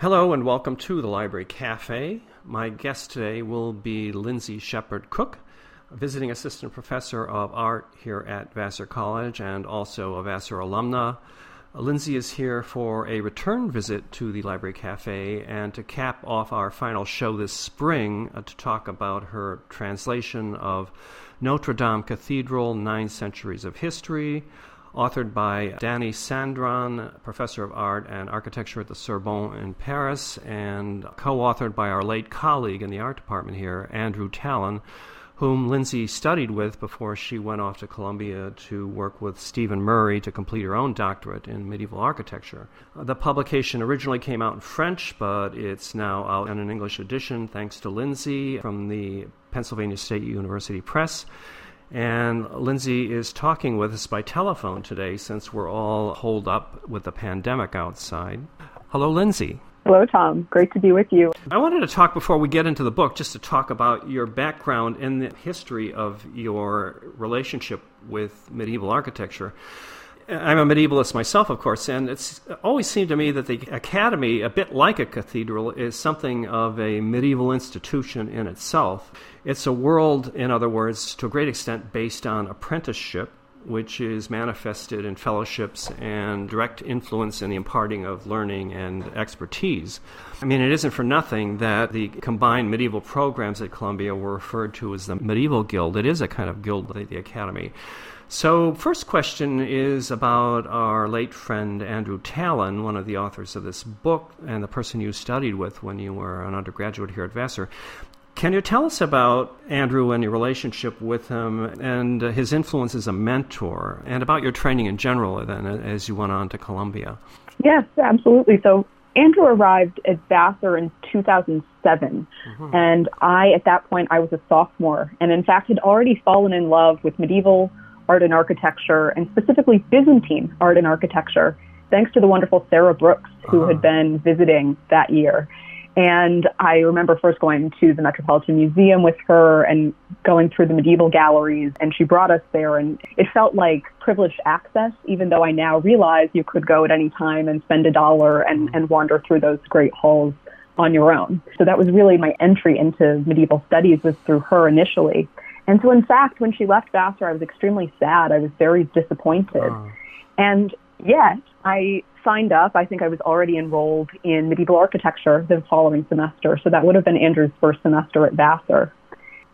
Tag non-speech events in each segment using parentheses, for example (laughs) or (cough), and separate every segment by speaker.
Speaker 1: Hello and welcome to the Library Cafe. My guest today will be Lindsay Shepherd Cook, visiting assistant professor of art here at Vassar College and also a Vassar alumna. Lindsay is here for a return visit to the Library Cafe and to cap off our final show this spring uh, to talk about her translation of Notre Dame Cathedral Nine Centuries of History, authored by Dany Sandron, professor of art and architecture at the Sorbonne in Paris, and co authored by our late colleague in the art department here, Andrew Tallon, whom Lindsay studied with before she went off to Columbia to work with Stephen Murray to complete her own doctorate in medieval architecture. The publication originally came out in French, but it's now out in an English edition thanks to Lindsay from the Pennsylvania State University Press. And Lindsay is talking with us by telephone today since we're all holed up with the pandemic outside. Hello, Lindsay.
Speaker 2: Hello, Tom. Great to be with you.
Speaker 1: I wanted to talk before we get into the book, just to talk about your background and the history of your relationship with medieval architecture. I'm a medievalist myself, of course, and it's always seemed to me that the academy, a bit like a cathedral, is something of a medieval institution in itself. It's a world, in other words, to a great extent based on apprenticeship, which is manifested in fellowships and direct influence in the imparting of learning and expertise. I mean, it isn't for nothing that the combined medieval programs at Columbia were referred to as the Medieval Guild. It is a kind of guild at the Academy. So, first question is about our late friend Andrew Tallon, one of the authors of this book and the person you studied with when you were an undergraduate here at Vassar. Can you tell us about Andrew and your relationship with him and his influence as a mentor and about your training in general then as you went on to Columbia?
Speaker 2: Yes, absolutely. So Andrew arrived at Vassar in 2007 mm-hmm. and I at that point I was a sophomore and in fact had already fallen in love with medieval art and architecture, and specifically Byzantine art and architecture, thanks to the wonderful Sarah Brooks, who uh-huh. had been visiting that year. And I remember first going to the Metropolitan Museum with her and going through the medieval galleries, and she brought us there, and it felt like privileged access, even though I now realize you could go at any time and spend a dollar and, and wander through those great halls on your own. So that was really my entry into medieval studies was through her initially. And so, in fact, when she left Vassar, I was extremely sad. I was very disappointed. Oh. And yet, I signed up. I think I was already enrolled in medieval architecture the following semester. So that would have been Andrew's first semester at Vassar.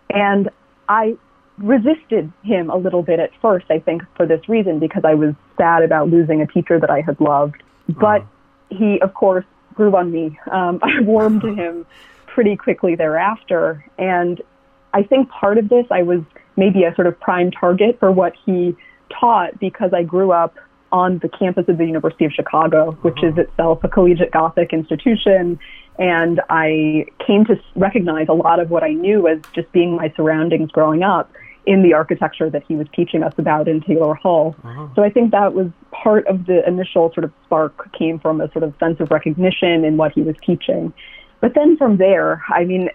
Speaker 2: And I resisted him a little bit at first, I think, for this reason, because I was sad about losing a teacher that I had loved. But uh he, of course, grew on me. Um, (laughs) I warmed to him pretty quickly thereafter. And I think part of this, I was maybe a sort of prime target for what he taught because I grew up on the campus of the University of Chicago, which uh-huh. is itself a collegiate Gothic institution. And I came to recognize a lot of what I knew as just being my surroundings growing up in the architecture that he was teaching us about in Taylor Hall. Uh-huh. So I think that was part of the initial sort of spark came from a sort of sense of recognition in what he was teaching. But then from there, I mean,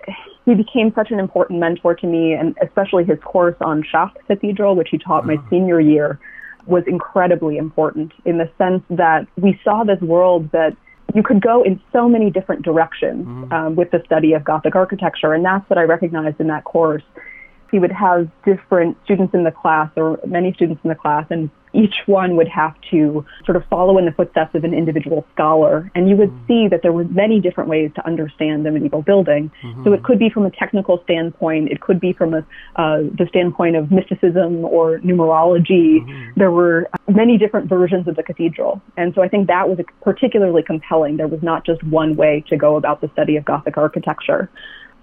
Speaker 2: he became such an important mentor to me, and especially his course on Chartres Cathedral, which he taught my uh-huh. senior year, was incredibly important in the sense that we saw this world that you could go in so many different directions mm-hmm. um, with the study of Gothic architecture, and that's what I recognized in that course. He would have different students in the class, or many students in the class, and each one would have to sort of follow in the footsteps of an individual scholar. And you would mm-hmm. see that there were many different ways to understand the medieval building. Mm-hmm. So it could be from a technical standpoint, it could be from a, uh, the standpoint of mysticism or numerology. Mm-hmm. There were many different versions of the cathedral. And so I think that was particularly compelling. There was not just one way to go about the study of Gothic architecture.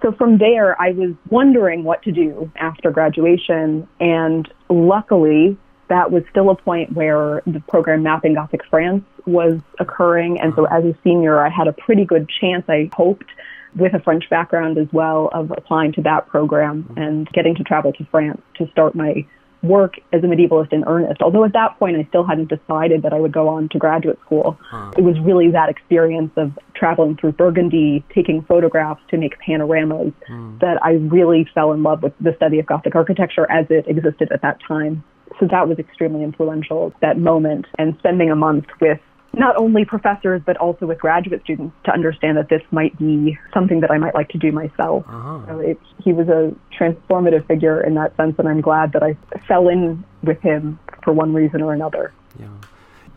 Speaker 2: So from there, I was wondering what to do after graduation. And luckily, that was still a point where the program Mapping Gothic France was occurring. And so as a senior, I had a pretty good chance, I hoped, with a French background as well, of applying to that program and getting to travel to France to start my work as a medievalist in earnest. Although at that point I still hadn't decided that I would go on to graduate school. Huh. It was really that experience of traveling through Burgundy, taking photographs to make panoramas, hmm. that I really fell in love with the study of Gothic architecture as it existed at that time. So that was extremely influential, that moment, and spending a month with not only professors but also with graduate students to understand that this might be something that I might like to do myself. Uh-huh. So it, he was a transformative figure in that sense, and I'm glad that I fell in with him for one reason or another.
Speaker 1: Yeah.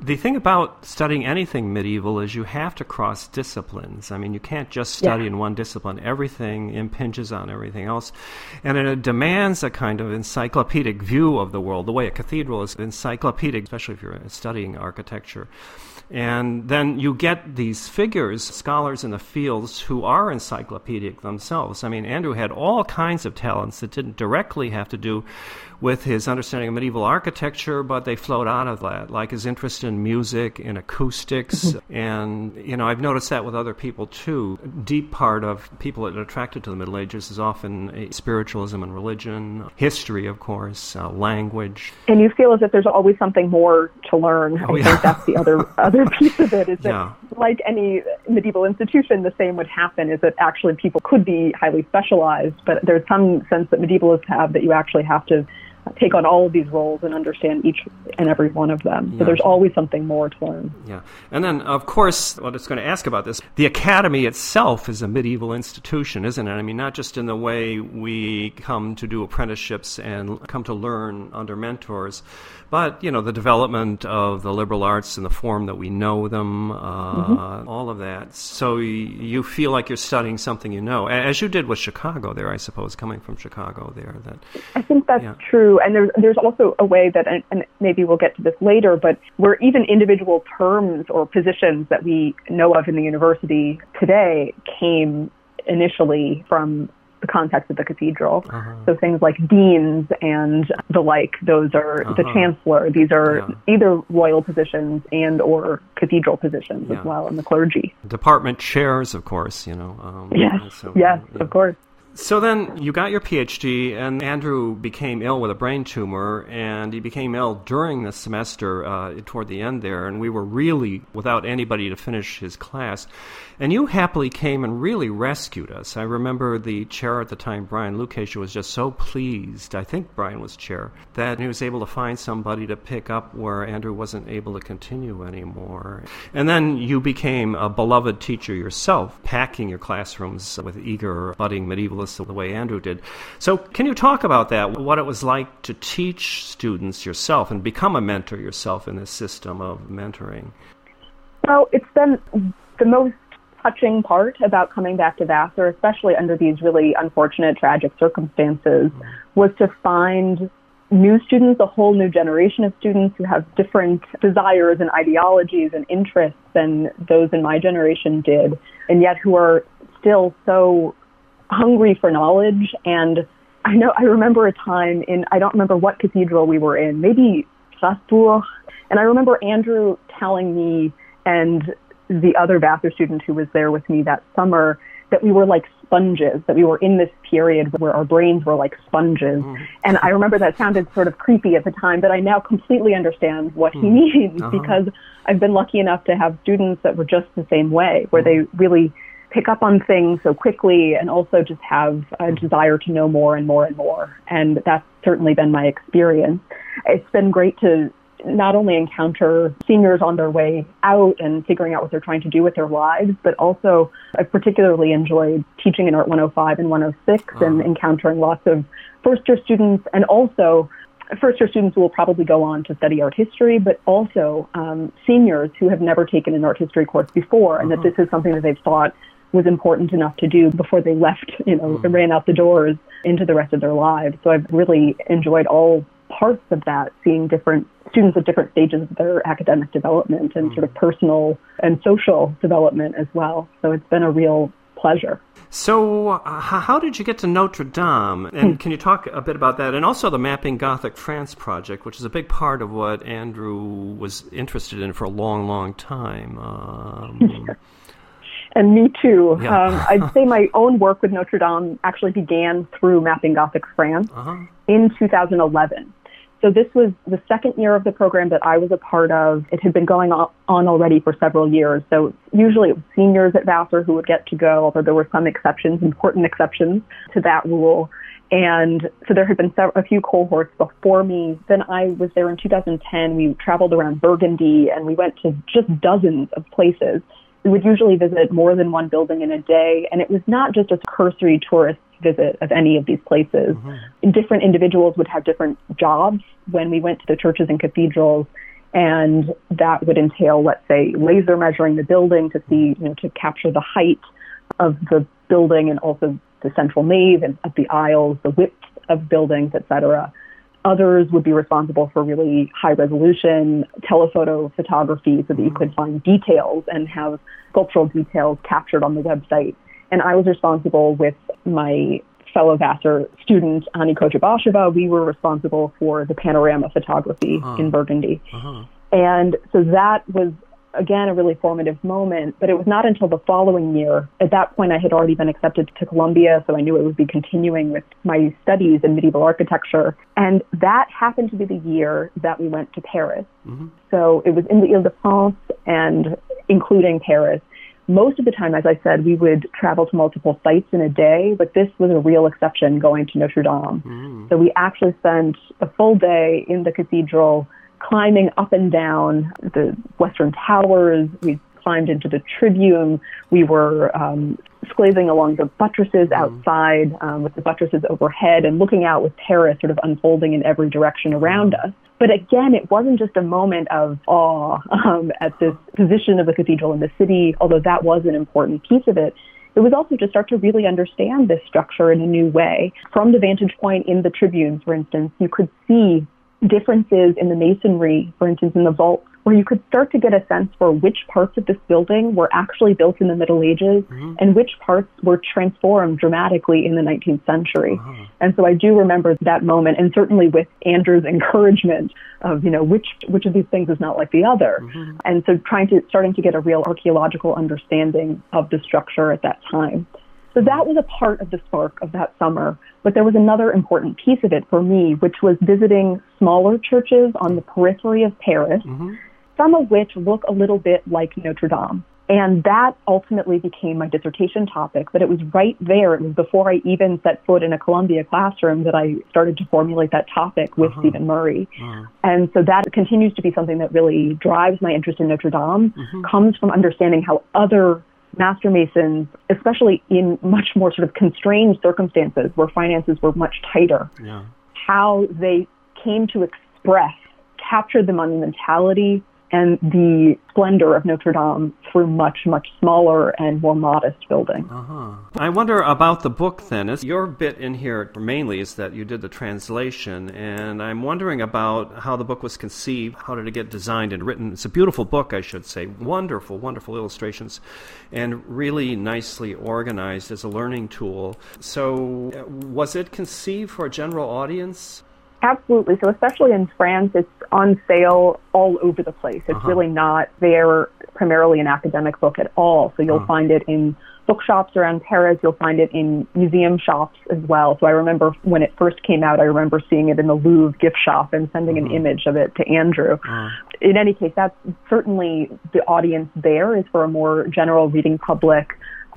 Speaker 1: The thing about studying anything medieval is you have to cross disciplines. I mean, you can't just study yeah. in one discipline. Everything impinges on everything else. And it demands a kind of encyclopedic view of the world, the way a cathedral is encyclopedic, especially if you're studying architecture. And then you get these figures, scholars in the fields, who are encyclopedic themselves. I mean, Andrew had all kinds of talents that didn't directly have to do with his understanding of medieval architecture, but they flowed out of that, like his interest in music, in acoustics. Mm-hmm. and, you know, I've noticed that with other people too. A deep part of people that are attracted to the Middle Ages is often spiritualism and religion, history, of course, uh, language.
Speaker 2: And you feel as if there's always something more to learn. Oh, I yeah. think that's the other, (laughs) other piece of it is that, yeah. like any medieval institution, the same would happen is that actually people could be highly specialized, but there's some sense that medievalists have that you actually have to take on all of these roles and understand each and every one of them. So there's always something more to learn.
Speaker 1: Yeah. And then, of course, what it's going to ask about this, the academy itself is a medieval institution, isn't it? I mean, not just in the way we come to do apprenticeships and come to learn under mentors, but, you know, the development of the liberal arts in the form that we know them, uh, mm-hmm. all of that. So you feel like you're studying something you know, as you did with Chicago there, I suppose, coming from Chicago there. That
Speaker 2: I think that's yeah. true. And there's, there's also a way that, and maybe we'll get to this later, but where even individual terms or positions that we know of in the university today came initially from the context of the cathedral. Uh-huh. So things like deans and the like, those are uh-huh. the chancellor. These are yeah. either royal positions and or cathedral positions yeah. as well, in the clergy.
Speaker 1: Department chairs, of course, you know.
Speaker 2: Um, yes, so, yes, yeah. of course.
Speaker 1: So then you got your PhD, and Andrew became ill with a brain tumor, and he became ill during the semester uh, toward the end there, and we were really without anybody to finish his class. And you happily came and really rescued us. I remember the chair at the time, Brian Lukacher, was just so pleased. I think Brian was chair, that he was able to find somebody to pick up where Andrew wasn't able to continue anymore. And then you became a beloved teacher yourself, packing your classrooms with eager, budding medievalists the way Andrew did. So, can you talk about that? What it was like to teach students yourself and become a mentor yourself in this system of mentoring?
Speaker 2: Well, it's been the most touching part about coming back to Vassar, especially under these really unfortunate, tragic circumstances, was to find new students, a whole new generation of students who have different desires and ideologies and interests than those in my generation did, and yet who are still so hungry for knowledge. And I know I remember a time in I don't remember what cathedral we were in, maybe Strasbourg, and I remember Andrew telling me and the other Vassar student who was there with me that summer that we were like sponges, that we were in this period where our brains were like sponges. Mm. And I remember that sounded sort of creepy at the time, but I now completely understand what mm. he means uh-huh. because I've been lucky enough to have students that were just the same way, where mm. they really pick up on things so quickly and also just have a desire to know more and more and more. And that's certainly been my experience. It's been great to not only encounter seniors on their way out and figuring out what they're trying to do with their lives, but also I've particularly enjoyed teaching in Art 105 and 106 uh-huh. and encountering lots of first year students and also first year students who will probably go on to study art history, but also um, seniors who have never taken an art history course before and uh-huh. that this is something that they've thought was important enough to do before they left, you know, uh-huh. ran out the doors into the rest of their lives. So I've really enjoyed all parts of that, seeing different students at different stages of their academic development and sort of personal and social development as well. So it's been a real pleasure.
Speaker 1: So, uh, how did you get to Notre Dame? And hmm. can you talk a bit about that? And also the Mapping Gothic France project, which is a big part of what Andrew was interested in for a long, long time. Um, (laughs)
Speaker 2: and me too. Yeah. um, I'd say my (laughs) own work with Notre Dame actually began through Mapping Gothic France uh-huh. in 2011. So this was the second year of the program that I was a part of. It had been going on already for several years. So usually it was seniors at Vassar who would get to go, although there were some exceptions, important exceptions to that rule. And so there had been a few cohorts before me. Then I was there in 2010. We traveled around Burgundy and we went to just dozens of places. We would usually visit more than one building in a day. And it was not just a cursory tourist visit of any of these places. Mm-hmm. Different individuals would have different jobs when we went to the churches and cathedrals. And that would entail, let's say, laser measuring the building to see, you know, to capture the height of the building and also the central nave and of the aisles, the width of buildings, etc. Others would be responsible for really high resolution telephoto photography so that you could find details and have sculptural details captured on the website. And I was responsible with my fellow Vassar student, Ani Kojabasheva, we were responsible for the panorama photography uh-huh. in Burgundy. Uh-huh. And so that was again, a really formative moment. But it was not until the following year. At that point, I had already been accepted to Columbia, so I knew it would be continuing with my studies in medieval architecture. And that happened to be the year that we went to Paris. Mm-hmm. So it was in the Ile-de-France and including Paris. Most of the time, as I said, we would travel to multiple sites in a day, but this was a real exception going to Notre Dame. Mm. So we actually spent a full day in the cathedral climbing up and down the western towers. We climbed into the tribune. We were um, along the buttresses mm. outside um, with the buttresses overhead and looking out with Paris sort of unfolding in every direction around mm. us. But again, it wasn't just a moment of awe um, at this position of the cathedral in the city, although that was an important piece of it. It was also to start to really understand this structure in a new way. From the vantage point in the tribunes, for instance, you could see differences in the masonry, for instance, in the vaults, where you could start to get a sense for which parts of this building were actually built in the Middle Ages mm-hmm. and which parts were transformed dramatically in the 19th century. Uh-huh. And so I do remember that moment, and certainly with Andrew's encouragement of, you know, which which of these things is not like the other. Mm-hmm. And so trying to starting to get a real archaeological understanding of the structure at that time. So that was a part of the spark of that summer. But there was another important piece of it for me, which was visiting smaller churches on the periphery of Paris, mm-hmm. Some of which look a little bit like Notre Dame. And that ultimately became my dissertation topic. But it was right there, it was before I even set foot in a Columbia classroom that I started to formulate that topic with uh-huh. Stephen Murray. Uh-huh. And so that continues to be something that really drives my interest in Notre Dame, mm-hmm. comes from understanding how other master masons, especially in much more sort of constrained circumstances where finances were much tighter, yeah. how they came to express, capture the monumentality and the splendor of Notre Dame through much, much smaller and more modest buildings. Uh-huh.
Speaker 1: I wonder about the book then. Is your bit in here mainly is that you did the translation, and I'm wondering about how the book was conceived. How did it get designed and written? It's a beautiful book, I should say. Wonderful, wonderful illustrations, and really nicely organized as a learning tool. So, uh, was it conceived for a general audience?
Speaker 2: Absolutely. So, especially in France, it's on sale all over the place. It's uh-huh. really not there primarily an academic book at all. So, you'll uh-huh. find it in bookshops around Paris. You'll find it in museum shops as well. So, I remember when it first came out, I remember seeing it in the Louvre gift shop and sending uh-huh. an image of it to Andrew. Uh-huh. In any case, that's certainly the audience there is for a more general reading public.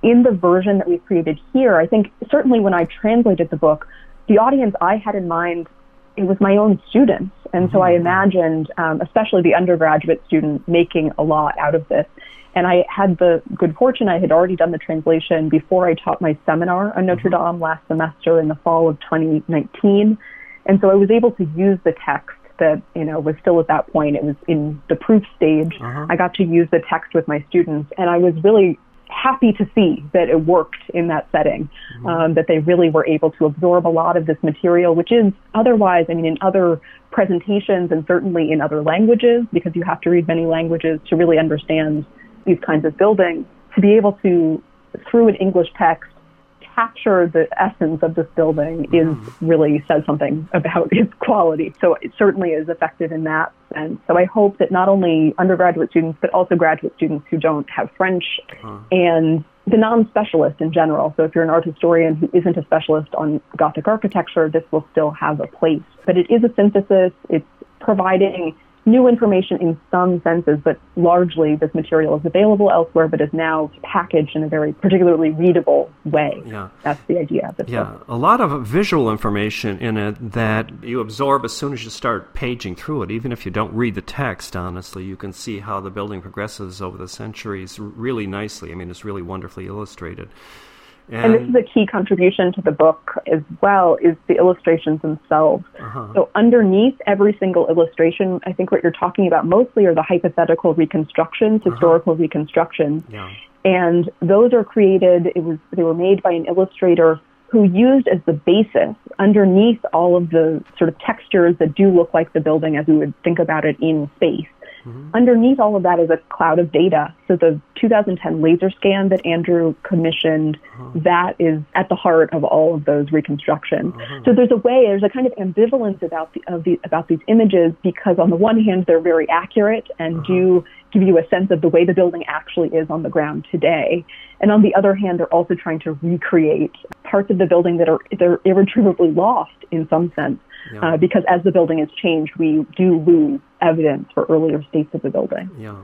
Speaker 2: In the version that we've created here, I think certainly when I translated the book, the audience I had in mind it was my own students. And so I mm-hmm. imagined, um, especially the undergraduate student, making a lot out of this. And I had the good fortune, I had already done the translation before I taught my seminar on Notre mm-hmm. Dame last semester in the fall of 2019. And so I was able to use the text that, you know, was still at that point, it was in the proof stage. Uh-huh. I got to use the text with my students and I was really happy to see that it worked in that setting, mm-hmm. um, that they really were able to absorb a lot of this material, which is otherwise, I mean, in other presentations and certainly in other languages, because you have to read many languages to really understand these kinds of buildings, to be able to, through an English text, capture the essence of this building is mm-hmm. really says something about (laughs) its quality. So it certainly is effective in that sense. So I hope that not only undergraduate students, but also graduate students who don't have French uh-huh. and the non-specialist in general. So if you're an art historian who isn't a specialist on Gothic architecture, this will still have a place. But it is a synthesis. It's providing new information in some senses, but largely this material is available elsewhere, but is now packaged in a very particularly readable way. Yeah. That's the idea of it.
Speaker 1: Yeah, book. a lot of visual information in it that you absorb as soon as you start paging through it. Even if you don't read the text, honestly, you can see how the building progresses over the centuries really nicely. I mean, it's really wonderfully illustrated.
Speaker 2: And, and, this is a key contribution to the book as well is the illustrations themselves. Uh-huh. So underneath every single illustration, I think what you're talking about mostly are the hypothetical reconstructions, uh-huh. historical reconstructions. Yeah. And those are created, it was, they were made by an illustrator who used as the basis underneath all of the sort of textures that do look like the building as we would think about it in space. Mm-hmm. Underneath all of that is a cloud of data. So the 2010 laser scan that Andrew commissioned, uh-huh. that is at the heart of all of those reconstructions. Uh-huh. So there's a way, there's a kind of ambivalence about the, of the, about these images because on the one hand they're very accurate and uh-huh. do give you a sense of the way the building actually is on the ground today. And on the other hand, they're also trying to recreate parts of the building that are they're irretrievably lost in some sense. Yeah. Uh, because as the building has changed, we do lose evidence for earlier states of the building.
Speaker 1: Yeah.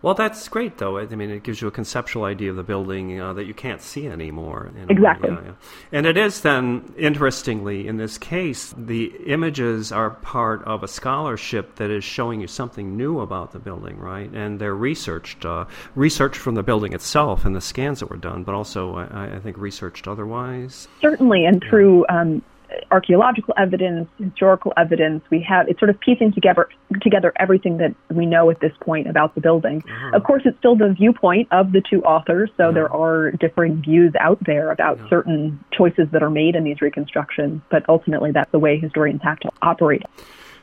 Speaker 1: Well, that's great, though. I mean, it gives you a conceptual idea of the building uh, that you can't see anymore.
Speaker 2: Exactly.
Speaker 1: Yeah, yeah. And it is then, interestingly, in this case, the images are part of a scholarship that is showing you something new about the building, right? And they're researched, uh, researched from the building itself and the scans that were done, but also, I, I think, researched otherwise.
Speaker 2: Certainly, and yeah. through um, archaeological evidence, historical evidence. We have it's sort of piecing together together everything that we know at this point about the building. Uh-huh. Of course, it's still the viewpoint of the two authors, so there are differing views out there about certain choices that are made in these reconstructions. But ultimately, that's the way historians have to operate.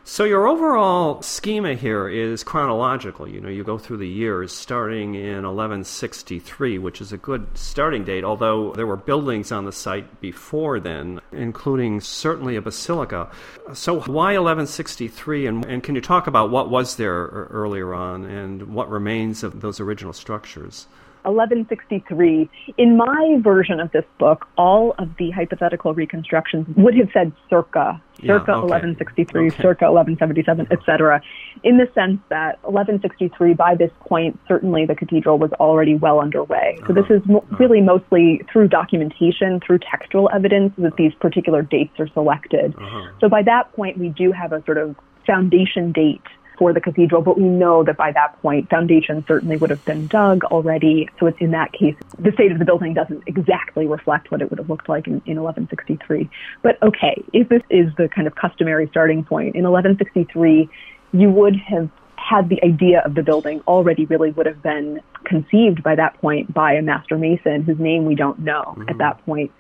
Speaker 1: So your overall schema here is chronological. You know, you go through the years starting in 1163, which is a good starting date, although there were buildings on the site before then, including certainly a basilica. So why 1163 and, and can you talk about what was there earlier on and what remains of those original structures?
Speaker 2: 1163. In my version of this book, all of the hypothetical reconstructions would have said circa, circa yeah, okay. 1163, okay. circa 1177, etc. In the sense that 1163, by this point, certainly the cathedral was already well underway. So uh-huh. this is mo- uh-huh. really mostly through documentation, through textual evidence that these particular dates are selected. Uh-huh. So by that point, we do have a sort of foundation date for the cathedral, but we know that by that point, foundations certainly would have been dug already. So it's in that case, the state of the building doesn't exactly reflect what it would have looked like in, in 1163. But okay, if this is the kind of customary starting point, in 1163, you would have had the idea of the building already really would have been conceived by that point by a master mason whose name we don't know mm-hmm. at that point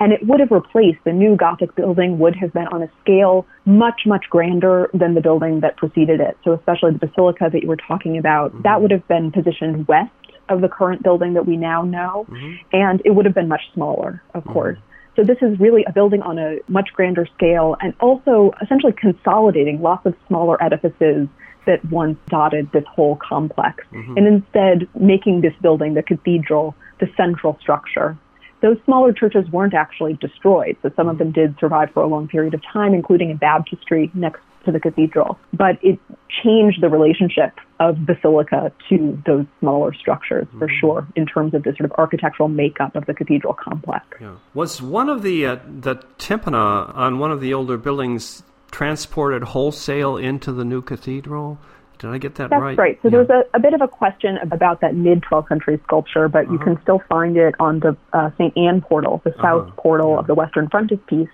Speaker 2: and it would have replaced the new Gothic building would have been on a scale much, much grander than the building that preceded it. So especially the basilica that you were talking about, mm-hmm. that would have been positioned west of the current building that we now know, mm-hmm. and it would have been much smaller, of mm-hmm. course. So this is really a building on a much grander scale and also essentially consolidating lots of smaller edifices that once dotted this whole complex mm-hmm. and instead making this building, the cathedral, the central structure those smaller churches weren't actually destroyed. So some of them did survive for a long period of time, including a baptistry next to the cathedral. But it changed the relationship of basilica to those smaller structures for mm-hmm. sure in terms of the sort of architectural makeup of the cathedral complex.
Speaker 1: Yeah. Was one of the uh, the tympana on one of the older buildings transported wholesale into the new cathedral? Did I get that
Speaker 2: That's
Speaker 1: right?
Speaker 2: That's right. So yeah. there's a, a, bit of a question about that mid 12th century sculpture, but uh-huh. you can still find it on the uh, St. Anne portal, the uh-huh. south portal yeah. of the western frontispiece.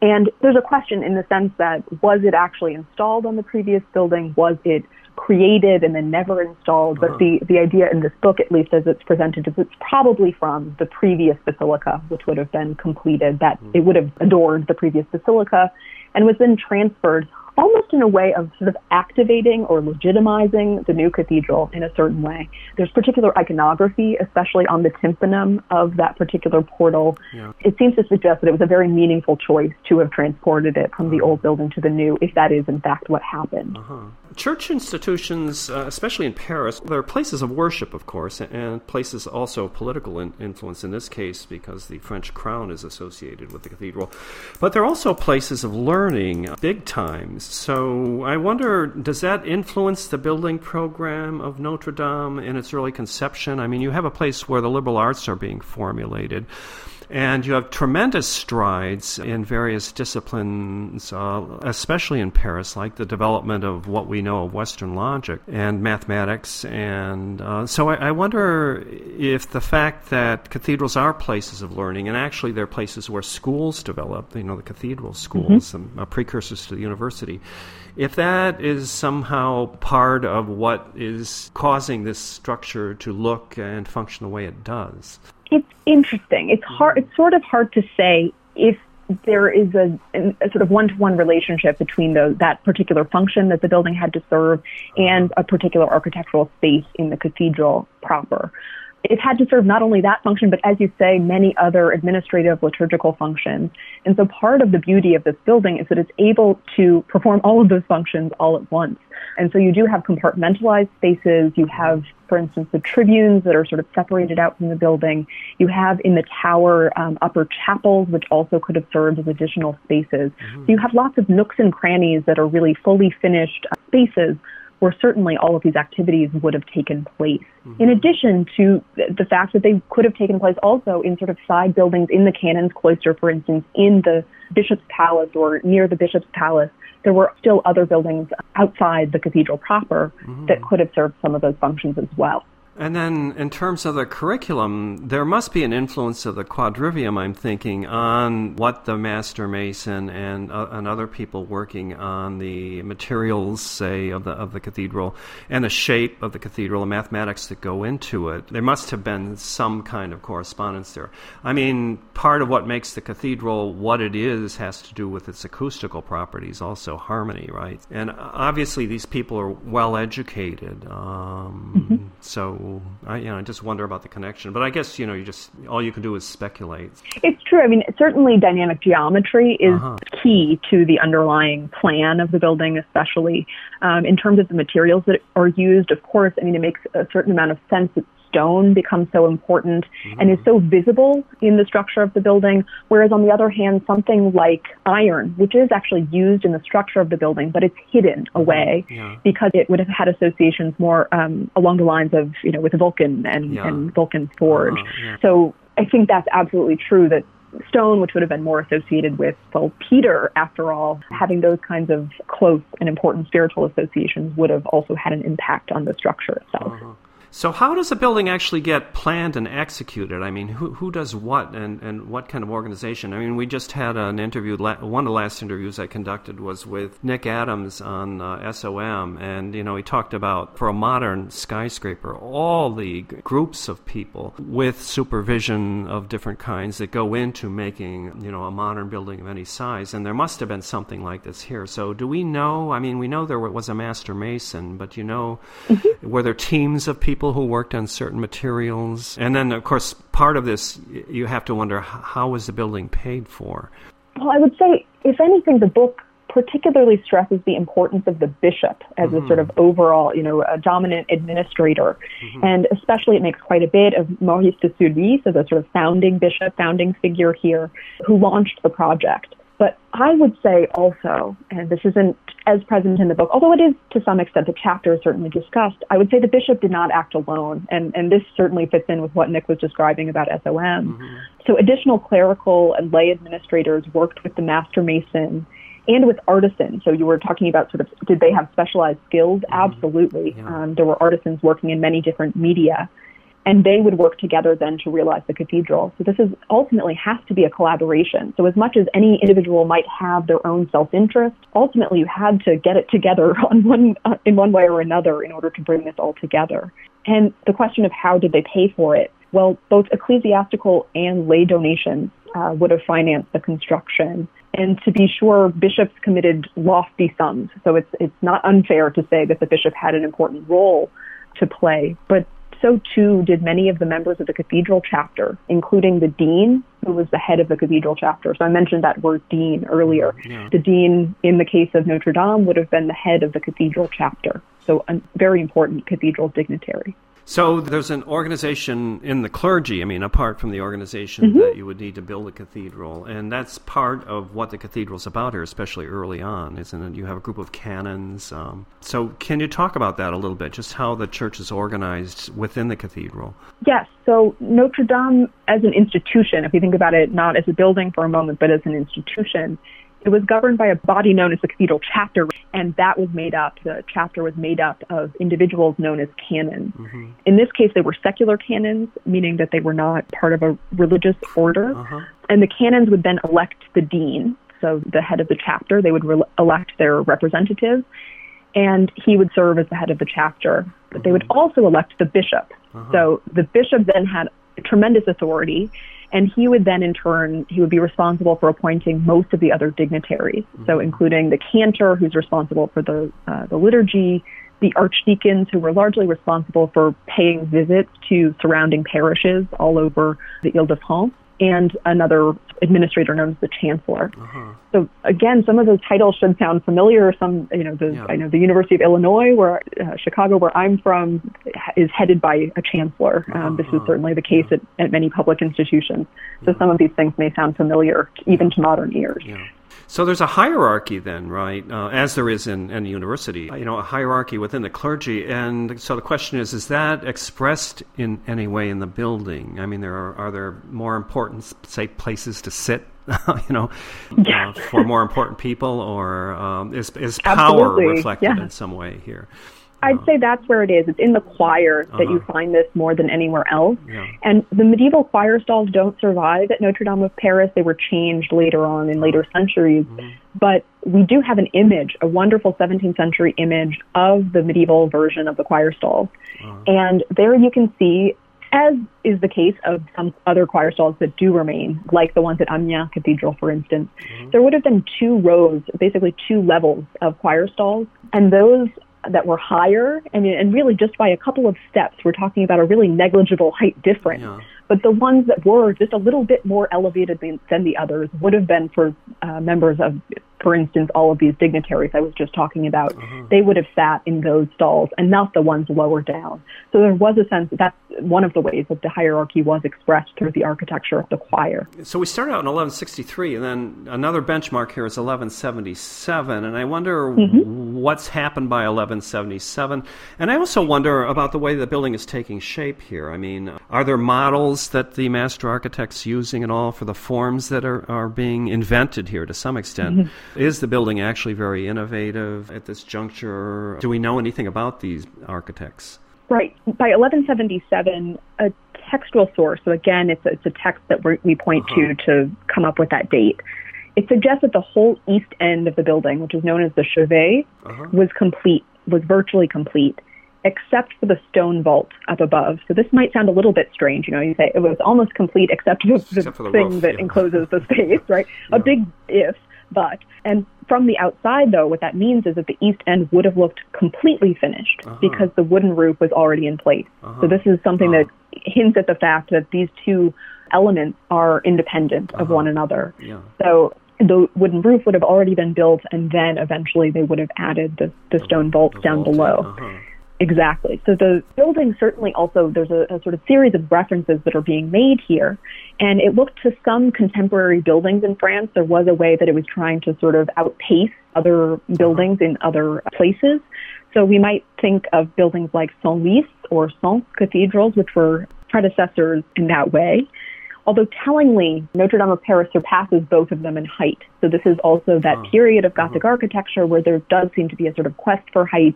Speaker 2: And there's a question in the sense that was it actually installed on the previous building? Was it created and then never installed? Uh-huh. But the, the idea in this book, at least as it's presented, is it's probably from the previous basilica, which would have been completed, that mm-hmm. it would have adorned the previous basilica and was then transferred almost in a way of sort of activating or legitimizing the new cathedral in a certain way. There's particular iconography, especially on the tympanum of that particular portal. Yeah. It seems to suggest that it was a very meaningful choice to have transported it from uh-huh. the old building to the new, if that is in fact what happened.
Speaker 1: Uh-huh. Church institutions, uh, especially in Paris, they're places of worship, of course, and places also of political in- influence in this case because the French crown is associated with the cathedral. But they're also places of learning, big times. So I wonder, does that influence the building program of Notre Dame in its early conception? I mean, you have a place where the liberal arts are being formulated. And you have tremendous strides in various disciplines, uh, especially in Paris, like the development of what we know of Western logic and mathematics. And uh, so I, I, wonder if the fact that cathedrals are places of learning, and actually they're places where schools develop, you know, the cathedral schools, mm-hmm. uh, precursors to the university, if that is somehow part of what is causing this structure to look and function the way it does.
Speaker 2: It's interesting. It's hard. It's sort of hard to say if there is a, a sort of one-to-one relationship between the, that particular function that the building had to serve and a particular architectural space in the cathedral proper it had to serve not only that function, but as you say, many other administrative liturgical functions. And so part of the beauty of this building is that it's able to perform all of those functions all at once. And so you do have compartmentalized spaces. You have, for instance, the tribunes that are sort of separated out from the building. You have in the tower um, upper chapels, which also could have served as additional spaces. Mm-hmm. So you have lots of nooks and crannies that are really fully finished uh, spaces where certainly all of these activities would have taken place. Mm-hmm. In addition to the fact that they could have taken place also in sort of side buildings in the canon's cloister, for instance, in the bishop's palace or near the bishop's palace, there were still other buildings outside the cathedral proper mm-hmm. that could have served some of those functions as well.
Speaker 1: And then, in terms of the curriculum, there must be an influence of the quadrivium, I'm thinking, on what the master mason and, uh, and other people working on the materials, say, of the, of the cathedral and the shape of the cathedral, the mathematics that go into it. There must have been some kind of correspondence there. I mean, part of what makes the cathedral what it is has to do with its acoustical properties, also harmony, right? And obviously, these people are well educated. Um, mm-hmm. So, I you know I just wonder about the connection. But I guess you know you just all you can do is speculate.
Speaker 2: It's true. I mean, certainly dynamic geometry is uh-huh. key to the underlying plan of the building, especially um, in terms of the materials that are used. Of course, I mean it makes a certain amount of sense that stone becomes so important mm-hmm. and is so visible in the structure of the building. Whereas on the other hand, something like iron, which is actually used in the structure of the building, but it's hidden mm-hmm. away yeah. because it would have had associations more um, along the lines of, you know, with Vulcan and, yeah. and Vulcan's forge. Uh, yeah. So I think that's absolutely true that stone, which would have been more associated with, well, Peter, after all, having those kinds of close and important spiritual associations would have also had an impact on the structure itself. Uh-huh.
Speaker 1: So, how does a building actually get planned and executed? I mean, who, who does what and, and what kind of organization? I mean, we just had an interview, one of the last interviews I conducted was with Nick Adams on uh, SOM, and, you know, he talked about for a modern skyscraper, all the groups of people with supervision of different kinds that go into making, you know, a modern building of any size, and there must have been something like this here. So, do we know? I mean, we know there was a master mason, but, you know, mm-hmm. were there teams of people? People who worked on certain materials. And then, of course, part of this, you have to wonder how was the building paid for?
Speaker 2: Well, I would say, if anything, the book particularly stresses the importance of the bishop as mm-hmm. a sort of overall, you know, a dominant administrator. Mm-hmm. And especially it makes quite a bit of Maurice de Sully, so the sort of founding bishop, founding figure here, who launched the project. But I would say also, and this isn't as present in the book, although it is to some extent the chapter is certainly discussed, I would say the bishop did not act alone. And, and this certainly fits in with what Nick was describing about SOM. Mm-hmm. So additional clerical and lay administrators worked with the master mason and with artisans. So you were talking about sort of did they have specialized skills? Mm-hmm. Absolutely. Yeah. Um, there were artisans working in many different media and they would work together then to realize the cathedral. So this is ultimately has to be a collaboration. So as much as any individual might have their own self-interest, ultimately you had to get it together (laughs) on one uh, in one way or another in order to bring this all together. And the question of how did they pay for it? Well, both ecclesiastical and lay donations uh, would have financed the construction. And to be sure, bishops committed lofty sums. So it's it's not unfair to say that the bishop had an important role to play. But so too did many of the members of the cathedral chapter, including the dean, who was the head of the cathedral chapter. So I mentioned that word dean earlier.
Speaker 1: Yeah.
Speaker 2: The dean in the case of Notre Dame would have been the head of the cathedral chapter. So a very important cathedral dignitary.
Speaker 1: So there's an organization in the clergy, I mean, apart from the organization
Speaker 2: Mm-hmm.
Speaker 1: that you would need to build a cathedral. And that's part of what the cathedral's about here, especially early on, isn't it? You have a group of canons. Um, so can you talk about that a little bit, just how the church is organized within the cathedral?
Speaker 2: Yes. So Notre Dame as an institution, if you think about it not as a building for a moment, but as an institution, it was governed by a body known as the cathedral chapter, and that was made up, the chapter was made up of individuals known as canons. Mm-hmm. In this case, they were secular canons, meaning that they were not part of a religious order.
Speaker 1: Uh-huh.
Speaker 2: And the canons would then elect the dean, so the head of the chapter. They would re- elect their representative, and he would serve as the head of the chapter. But they would mm-hmm. also elect the bishop. Uh-huh. So the bishop then had tremendous authority, and he would then in turn he would be responsible for appointing most of the other dignitaries. So including the cantor, who's responsible for the uh, the liturgy. The archdeacons, who were largely responsible for paying visits to surrounding parishes all over the Ile-de-France, and another administrator known as the chancellor. So again, some of those titles should sound familiar. Some, you know, the,
Speaker 1: Yeah.
Speaker 2: I know the University of Illinois, where uh, Chicago, where I'm from, is headed by a chancellor. Um, this is certainly the case at, at many public institutions. So some of these things may sound familiar, even to modern ears.
Speaker 1: Yeah. So there's a hierarchy then, right? Uh, as there is in any university, you know, a hierarchy within the clergy. And so the question is, is that expressed in any way in the building? I mean, there are, are there more important, say, places to sit, (laughs) you know, uh, for more important people, or um, is, is power
Speaker 2: Absolutely,
Speaker 1: reflected
Speaker 2: yeah.
Speaker 1: in some way here?
Speaker 2: I'd say that's where it is. It's in the choir that you uh-huh. find this more than anywhere else.
Speaker 1: Yeah.
Speaker 2: And the medieval choir stalls don't survive at Notre Dame of Paris. They were changed later on in later uh-huh. centuries. Mm-hmm. But we do have an image, a wonderful 17th century image of the medieval version of the choir stalls. Uh-huh. And there you can see, as is the case of some other choir stalls that do remain, like the ones at Amiens Cathedral, for instance, mm-hmm. there would have been two rows, basically two levels of choir stalls. And those that were higher, and, and really just by a couple of steps, we're talking about a really negligible height difference.
Speaker 1: Yeah.
Speaker 2: But the ones that were just a little bit more elevated than, than the others would have been for uh, members of, for instance, all of these dignitaries I was just talking about. Mm-hmm. They would have sat in those stalls and not the ones lower down. So there was a sense that that's one of the ways that the hierarchy was expressed through the architecture of the choir.
Speaker 1: So we start out in 1163, and then another benchmark here is 1177, and I wonder mm-hmm. what's happened by 1177. And I also wonder about the way the building is taking shape here. I mean, are there models that the master architect's using at all for the forms that are, are being invented here to some extent? Mm-hmm. Is the building actually very innovative at this juncture? Do we know anything about these architects?
Speaker 2: Right. By 1177, a textual source, so again, it's a, it's a text that we we point to uh-huh. to come up with that date. It suggests that the whole east end of the building, which is known as the chevet, uh-huh. was complete, was virtually complete, except for the stone vault up above. So this might sound a little bit strange. You know, you say it was almost complete except for the,
Speaker 1: Except for the
Speaker 2: thing
Speaker 1: roof,
Speaker 2: that
Speaker 1: yeah.
Speaker 2: encloses the (laughs) space, right? A big if, but. And from the outside, though, what that means is that the east end would have looked completely finished uh-huh. because the wooden roof was already in place. So uh-huh. this is something that uh-huh. hints at the fact that these two elements are independent of one another.
Speaker 1: Yeah.
Speaker 2: So the wooden roof would have already been built, and then eventually they would have added the, the stone vaults down
Speaker 1: vaulting,
Speaker 2: below. Exactly. So the building certainly also, there's a, a sort of series of references that are being made here. And it looked to some contemporary buildings in France. There was a way that it was trying to sort of outpace other buildings in other places. So we might think of buildings like Senlis or Sens cathedrals, which were predecessors in that way. Although tellingly, Notre Dame of Paris surpasses both of them in height. So this is also that period of Gothic uh-huh. architecture where there does seem to be a sort of quest for height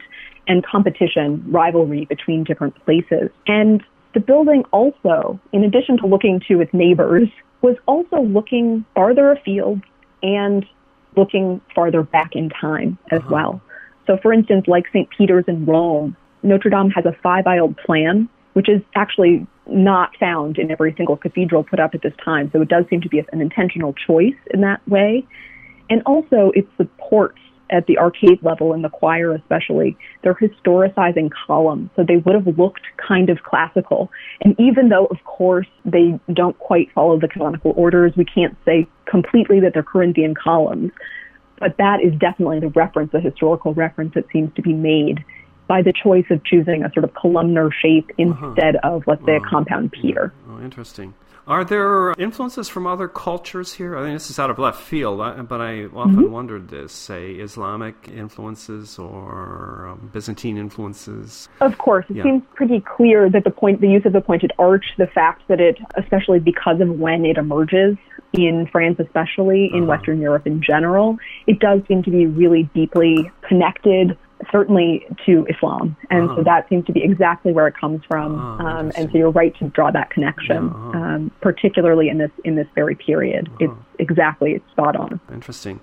Speaker 2: and competition, rivalry between different places. And the building also, in addition to looking to its neighbors, was also looking farther afield and looking farther back in time as uh-huh. well. So, for instance, like St. Peter's in Rome, Notre Dame has a five aisled plan, which is actually not found in every single cathedral put up at this time. So, it does seem to be an intentional choice in that way. And also, it supports at the arcade level in the choir especially, they're historicizing columns. So they would have looked kind of classical. And even though, of course, they don't quite follow the canonical orders, we can't say completely that they're Corinthian columns. But that is definitely the reference, the historical reference that seems to be made by the choice of choosing a sort of columnar shape uh-huh. instead uh-huh. of, let's say, a compound pier.
Speaker 1: Oh, interesting. Are there influences from other cultures here? I think this is out of left field, but I often mm-hmm. wondered this, say, Islamic influences or um, Byzantine influences.
Speaker 2: Of course, it yeah. seems pretty clear that the point, the use of the pointed arch, the fact that it, especially because of when it emerges in France, especially in uh-huh. Western Europe in general, it does seem to be really deeply connected certainly to Islam. And uh-huh. so that seems to be exactly where it comes from. Uh-huh, um, and so you're right to draw that connection, uh-huh. um, particularly in this in this very period. It's uh-huh. exactly it's spot on.
Speaker 1: Interesting.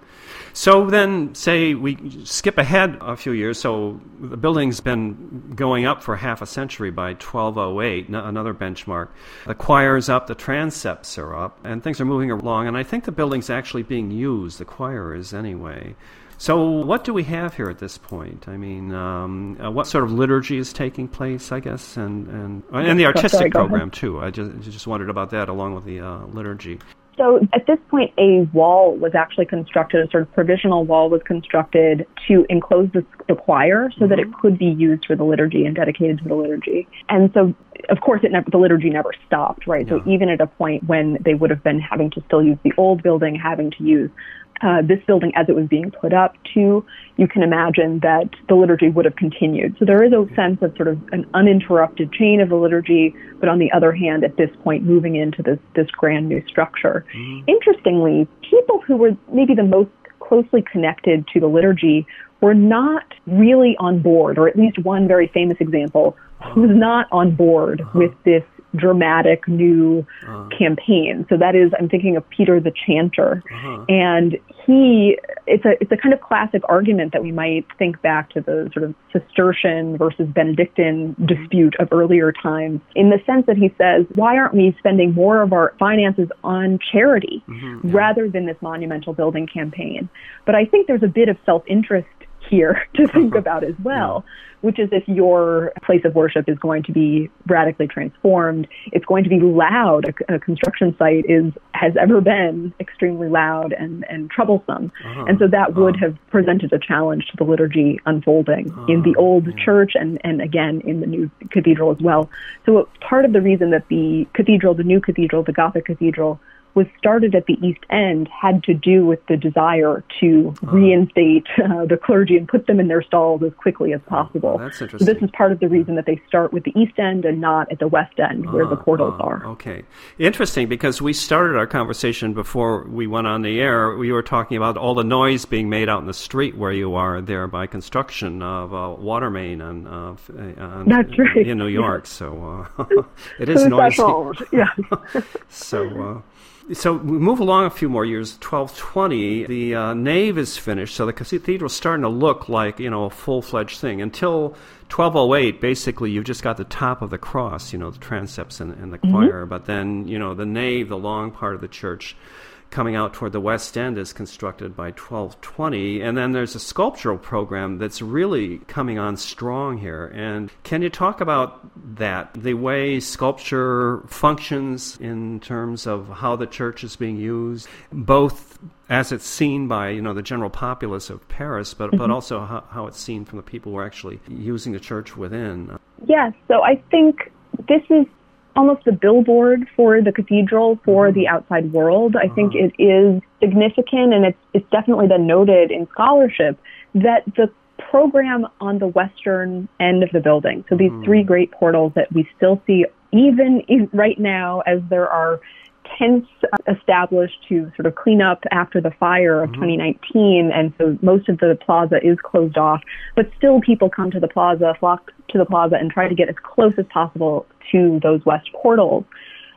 Speaker 1: So then, say we skip ahead a few years. So the building's been going up for half a century by 1208, another benchmark. The choir's up, the transepts are up, and things are moving along. And I think the building's actually being used, the choir is anyway. So, what do we have here at this point? I mean, um, uh, what sort of liturgy is taking place, I guess, and and and the artistic Sorry, program too. I just just wondered about that along with the uh, liturgy.
Speaker 2: So at this point, a wall was actually constructed, a sort of provisional wall was constructed to enclose the, the choir so mm-hmm. that it mm-hmm. could be used for the liturgy and dedicated to the liturgy. And so, of course, it never, the liturgy never stopped, right? Yeah. So even at a point when they would have been having to still use the old building, having to use uh, this building as it was being put up to, you can imagine that the liturgy would have continued. So there is a sense of sort of an uninterrupted chain of the liturgy, but on the other hand, at this point, moving into this, this grand new structure. Mm-hmm. Interestingly, people who were maybe the most closely connected to the liturgy were not really on board, or at least one very famous example who's not on board uh-huh. with this dramatic new uh-huh. campaign. So that is, I'm thinking of Peter the Chanter, uh-huh. and he, it's a, it's a kind of classic argument that we might think back to the sort of Cistercian versus Benedictine mm-hmm. dispute of earlier times, in the sense that he says, why aren't we spending more of our finances on charity mm-hmm. rather than this monumental building campaign? But I think there's a bit of self-interest here (laughs) to think about as well, which is if your place of worship is going to be radically transformed, it's going to be loud. A, a construction site is has ever been extremely loud and and troublesome, uh-huh. and so that would uh-huh. have presented a challenge to the liturgy unfolding uh-huh. in the old yeah. church and and again in the new cathedral as well. So part of the reason that the cathedral, the new cathedral, the Gothic cathedral was started at the East End had to do with the desire to oh. reinstate uh, the clergy and put them in their stalls as quickly as possible.
Speaker 1: Oh, that's interesting.
Speaker 2: So this is part of the reason that they start with the East End and not at the West End where the ah, portals
Speaker 1: ah,
Speaker 2: are.
Speaker 1: Okay. Interesting because we started our conversation before we went on the air. We were talking about all the noise being made out in the street where you are there by construction of a water main and uh,
Speaker 2: that's right.
Speaker 1: in New York. Yeah. So uh, (laughs) it is noisy.
Speaker 2: Yeah. (laughs)
Speaker 1: so uh, so we move along a few more years. 1220, the uh, nave is finished, so the cathedral's starting to look like you know a full fledged thing. Until 1208, basically, you've just got the top of the cross, you know, the transepts and, and the mm-hmm. choir. But then, you know, the nave, the long part of the church, coming out toward the west end is constructed by 1220 and then there's a sculptural program that's really coming on strong here and can you talk about that the way sculpture functions in terms of how the church is being used both as it's seen by you know the general populace of Paris, but mm-hmm. but also how, how it's seen from the people who are actually using the church within.
Speaker 2: Yes, so I think this is almost the billboard for the cathedral for mm-hmm. the outside world. I think uh-huh. it is significant and it's, it's definitely been noted in scholarship that the program on the western end of the building, so these mm-hmm. three great portals that we still see even in, right now as there are tents established to sort of clean up after the fire of mm-hmm. 2019, and so most of the plaza is closed off. But still, people come to the plaza, flock to the plaza, and try to get as close as possible to those west portals.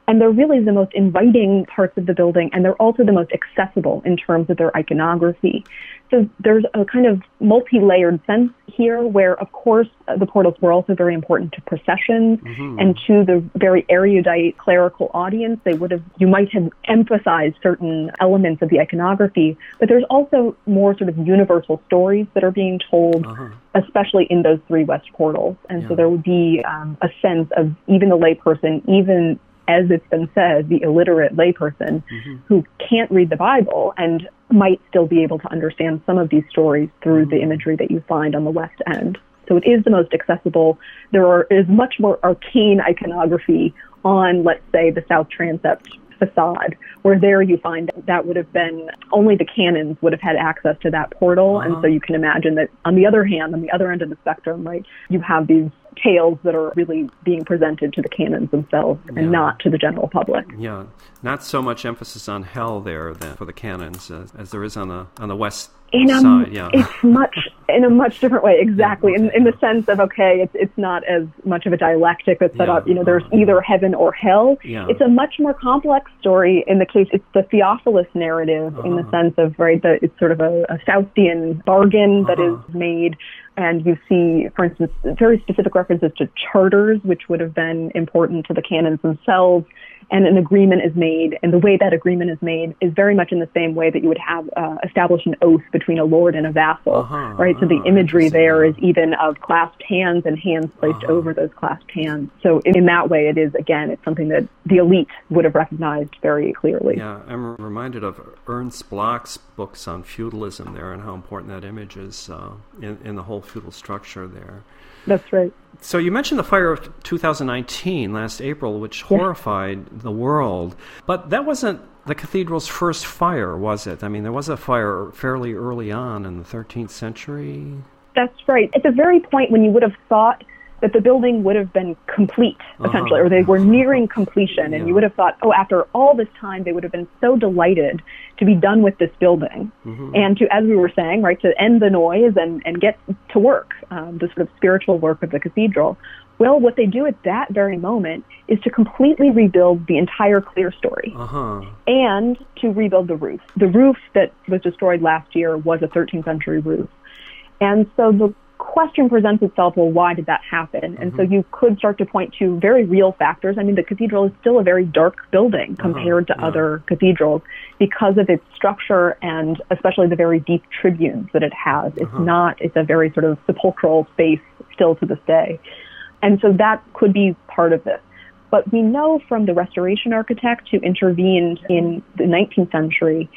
Speaker 2: And they're really the most inviting parts of the building, and they're also the most accessible in terms of their iconography. So there's a kind of multi-layered sense here where, of course, the portals were also very important to processions mm-hmm. and to the very erudite clerical audience. They would have, you might have emphasized certain elements of the iconography, but there's also more sort of universal stories that are being told, uh-huh. especially in those three west portals. And yeah. so there would be um, a sense of even the layperson, even as it's been said, the illiterate layperson mm-hmm. who can't read the Bible and might still be able to understand some of these stories through mm-hmm. the imagery that you find on the West End. So it is the most accessible. There are, is much more arcane iconography on, let's say, the South Transept facade, where there you find that would have been only the canons would have had access to that portal. Uh-huh. And so you can imagine that on the other hand, on the other end of the spectrum, right, you have these tales that are really being presented to the canons themselves and yeah. not to the general public.
Speaker 1: Yeah, not so much emphasis on hell there then for the canons as, as there is on the on the west
Speaker 2: in a, side. Yeah, it's much in a much different way. Exactly, in in the sense of okay, it's it's not as much of a dialectic that's set yeah. up. You know, there's either heaven or hell. Yeah. It's a much more complex story. In the case, it's the Theophilus narrative uh-huh. in the uh-huh. sense of right that it's sort of a, a Faustian bargain uh-huh. that is made and you see, for instance, very specific references to charters, which would have been important to the canons themselves and an agreement is made, and the way that agreement is made is very much in the same way that you would have uh, establish an oath between a lord and a vassal, uh-huh, right? So the uh-huh, imagery there is even of clasped hands and hands placed uh-huh. over those clasped hands. So in that way, it is again, it's something that the elite would have recognized very clearly.
Speaker 1: Yeah, I'm reminded of Ernst Bloch's books on feudalism there and how important that image is uh, in, in the whole feudal structure there.
Speaker 2: That's right.
Speaker 1: So you mentioned the fire of 2019 last April, which horrified the world, but that wasn't the cathedral's first fire, was it? I mean, there was a fire fairly early on in the 13th century.
Speaker 2: That's right. At the very point when you would have thought that the building would have been complete, uh-huh. essentially, uh-huh. or they were nearing completion. And yeah. you would have thought, oh, after all this time, they would have been so delighted to be done with this building mm-hmm. and to, as we were saying, right, to end the noise and, and get to work, um, the sort of spiritual work of the cathedral. Well, what they do at that very moment is to completely rebuild the entire clerestory uh-huh. and to rebuild the roof. The roof that was destroyed last year was a 13th century roof. And so the question presents itself, well, why did that happen? And mm-hmm. so you could start to point to very real factors. I mean, the cathedral is still a very dark building uh-huh. compared uh-huh. to yeah. other cathedrals because of its structure and especially the very deep tribunes that it has. It's uh-huh. not, it's a very sort of sepulchral space still to this day. And so that could be part of this. But we know from the restoration architect who intervened in the 19th century,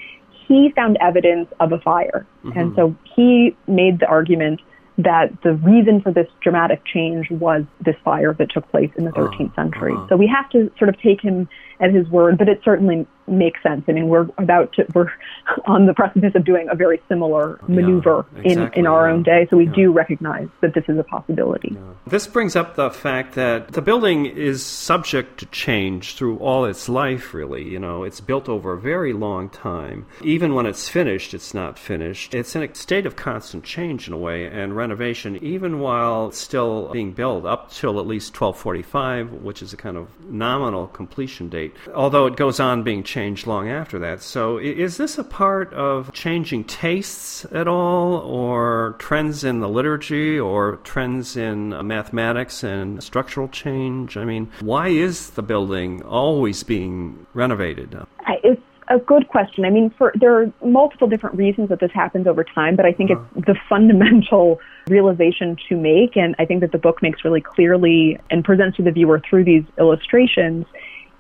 Speaker 2: he found evidence of a fire. Mm-hmm. And so he made the argument that the reason for this dramatic change was this fire that took place in the 13th uh, century. Uh-huh. So we have to sort of take him at his word, but it certainly makes sense. I mean, we're about to, we're (laughs) on the precipice of doing a very similar maneuver yeah, exactly, in, in our yeah. own day. So we yeah. do recognize that this is a possibility.
Speaker 1: This brings up the fact that the building is subject to change through all its life, really. You know, it's built over a very long time. Even when it's finished, it's not finished. It's in a state of constant change in a way and renovation, even while it's still being built up till at least 1245, which is a kind of nominal completion date, although it goes on being changed changed long after that. So, is this a part of changing tastes at all, or trends in the liturgy, or trends in mathematics and structural change? I mean, why is the building always being renovated?
Speaker 2: It's a good question. I mean, for there are multiple different reasons that this happens over time, but I think uh-huh. it's the fundamental realization to make, and I think that the book makes really clearly and presents to the viewer through these illustrations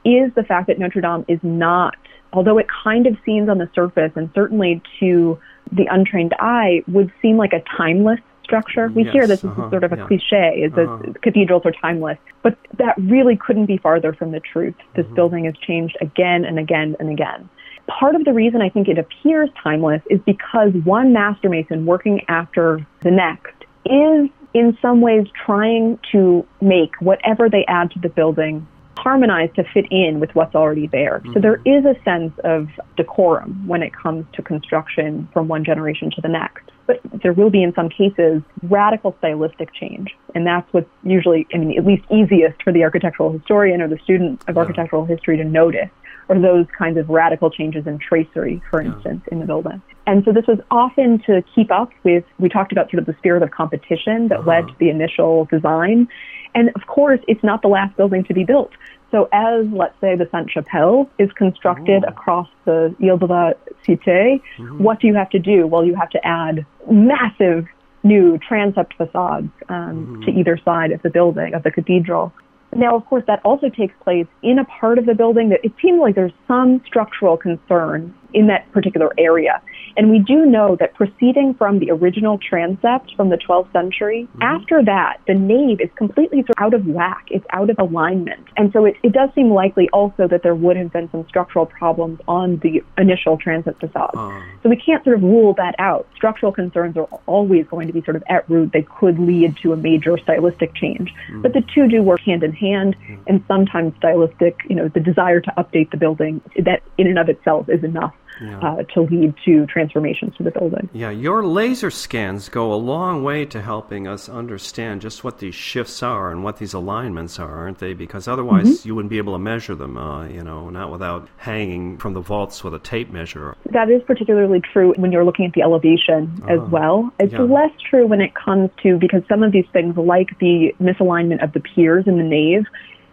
Speaker 2: is the fact that Notre Dame is not, although it kind of seems on the surface and certainly to the untrained eye would seem like a timeless structure. We yes, hear this uh-huh, as sort of a yeah. cliche, is that uh-huh. cathedrals are timeless, but that really couldn't be farther from the truth. This mm-hmm. building has changed again and again and again. Part of the reason I think it appears timeless is because one master mason working after the next is in some ways trying to make whatever they add to the building harmonize to fit in with what's already there. Mm-hmm. So there is a sense of decorum when it comes to construction from one generation to the next. but there will be in some cases radical stylistic change. And that's what's usually, I mean, at least easiest for the architectural historian or the student of yeah. architectural history to notice, or those kinds of radical changes in tracery, for yeah. instance, in the building. And so this was often to keep up with, we talked about sort of the spirit of competition that uh-huh. led to the initial design. And of course, it's not the last building to be built. So as, let's say, the Sainte Chapelle is constructed Ooh. across the Ile de la Cité, mm-hmm. what do you have to do? Well, you have to add massive new transept facades um, mm-hmm. to either side of the building, of the cathedral. Now, of course, that also takes place in a part of the building that it seems like there's some structural concern in that particular area. And we do know that proceeding from the original transept from the 12th century, mm-hmm. after that, the nave is completely sort of out of whack. It's out of alignment. And so it, it does seem likely also that there would have been some structural problems on the initial transept facade. Uh. So we can't sort of rule that out. Structural concerns are always going to be sort of at root. They could lead to a major stylistic change. Mm. But the two do work hand in hand, mm. and sometimes stylistic, you know, the desire to update the building, that in and of itself is enough yeah. uh, to lead to transformations to the building.
Speaker 1: Yeah, your laser scans go a long way to helping us understand just what these shifts are and what these alignments are, aren't they? Because otherwise, mm-hmm. you wouldn't be able to measure them. Uh, you know, not without hanging from the vaults with a tape measure.
Speaker 2: That is particularly true when you're looking at the elevation uh, as uh-huh. well. It's yeah. less true when it comes to because some of these things, like the misalignment of the piers in the nave,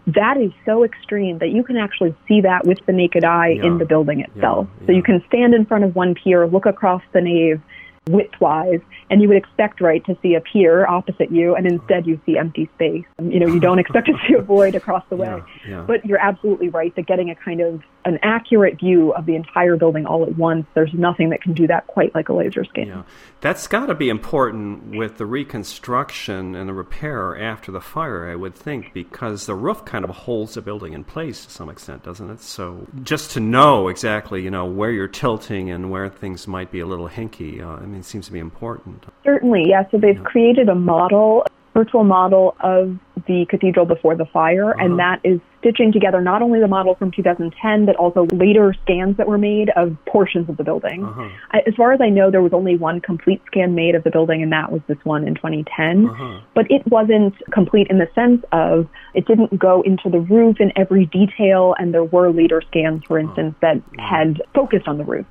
Speaker 2: that is so extreme that you can actually see that with the naked eye yeah. in the building itself. Yeah. Yeah. So you can stand in front of one pier, look across the nave widthwise, and you would expect, right, to see a pier opposite you, and instead you see empty space. You know, you don't expect to see a void across the (laughs) way. But you're absolutely right that getting a kind of an accurate view of the entire building all at once, there's nothing that can do that quite like a laser scan.
Speaker 1: Yeah. That's got to be important with the reconstruction and the repair after the fire, I would think, because the roof kind of holds the building in place to some extent, doesn't it? So just to know exactly, you know, where you're tilting and where things might be a little hinky, uh, I mean, it seems to be important.
Speaker 2: Certainly, yeah. So they've yeah. created a model, virtual model of the cathedral before the fire, uh-huh. and that is stitching together not only the model from 2010, but also later scans that were made of portions of the building. Uh-huh. As far as I know, there was only one complete scan made of the building, and that was this one in 2010. Uh-huh. But it wasn't complete in the sense of it didn't go into the roof in every detail, and there were later scans, for uh-huh. instance, that had focused on the roof.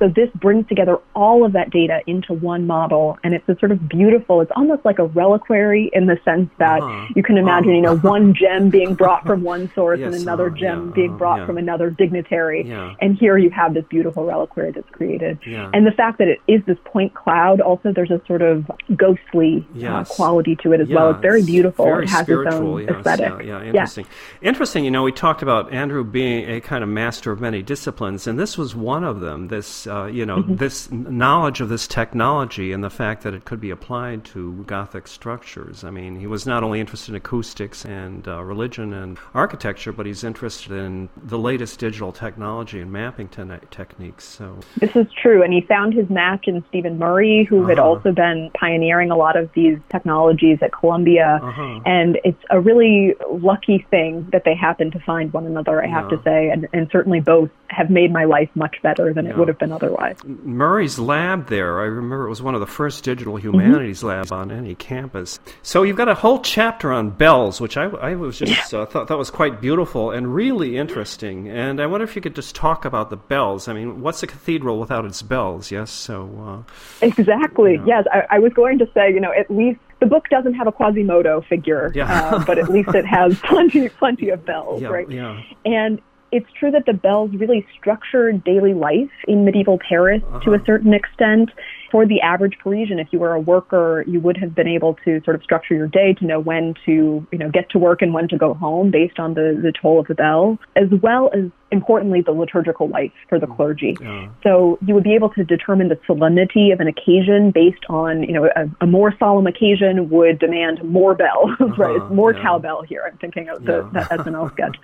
Speaker 2: So this brings together all of that data into one model, and it's a sort of beautiful, it's almost like a reliquary in the sense that uh-huh. you can imagine, you know, (laughs) one gem being brought from one source yes, and another uh, gem yeah, being brought yeah. from another dignitary. Yeah. And here you have this beautiful reliquary that's created. And the fact that it is this point cloud, also there's a sort of ghostly uh, yes. uh, quality to it as well. It's very beautiful.
Speaker 1: Very
Speaker 2: it has its own
Speaker 1: yes,
Speaker 2: aesthetic.
Speaker 1: Yeah, interesting. Interesting, you know, we talked about Andrew being a kind of master of many disciplines, and this was one of them. This, uh, you know, mm-hmm. this knowledge of this technology and the fact that it could be applied to Gothic structures. I mean, he was not only interested in acoustics and uh, religion and architecture, but he's interested in the latest digital technology and mapping te- techniques. So
Speaker 2: this is true, and he found his match in Stephen Murray, who uh-huh. had also been pioneering a lot of these technologies at Columbia. Uh-huh. And it's a really lucky thing that they happened to find one another. I have to say, and, and certainly both have made my life much better than yeah. it would have been otherwise.
Speaker 1: Murray's lab there, I remember it was one of the first digital mm-hmm. humanities mm-hmm. labs on any campus. So you've got a whole chapter on bells, which I, I was just yeah. uh, thought that was quite beautiful and really interesting. And I wonder if you could just talk about the bells. I mean, what's a cathedral without its bells? Yes, so
Speaker 2: uh, exactly. You know. Yes, I, I was going to say, you know, at least the book doesn't have a Quasimodo figure, yeah. uh, but at least it has (laughs) plenty, plenty of bells,
Speaker 1: yeah,
Speaker 2: right?
Speaker 1: Yeah.
Speaker 2: And it's true that the bells really structured daily life in medieval Paris uh-huh. to a certain extent for the average Parisian, if you were a worker, you would have been able to sort of structure your day to know when to, you know, get to work and when to go home based on the, the toll of the bell, as well as importantly the liturgical life for the mm. clergy. Yeah. So you would be able to determine the solemnity of an occasion based on, you know, a, a more solemn occasion would demand more bells, (laughs) uh-huh. right? more yeah. cowbell here. I'm thinking of the, yeah. that SNL (laughs) sketch.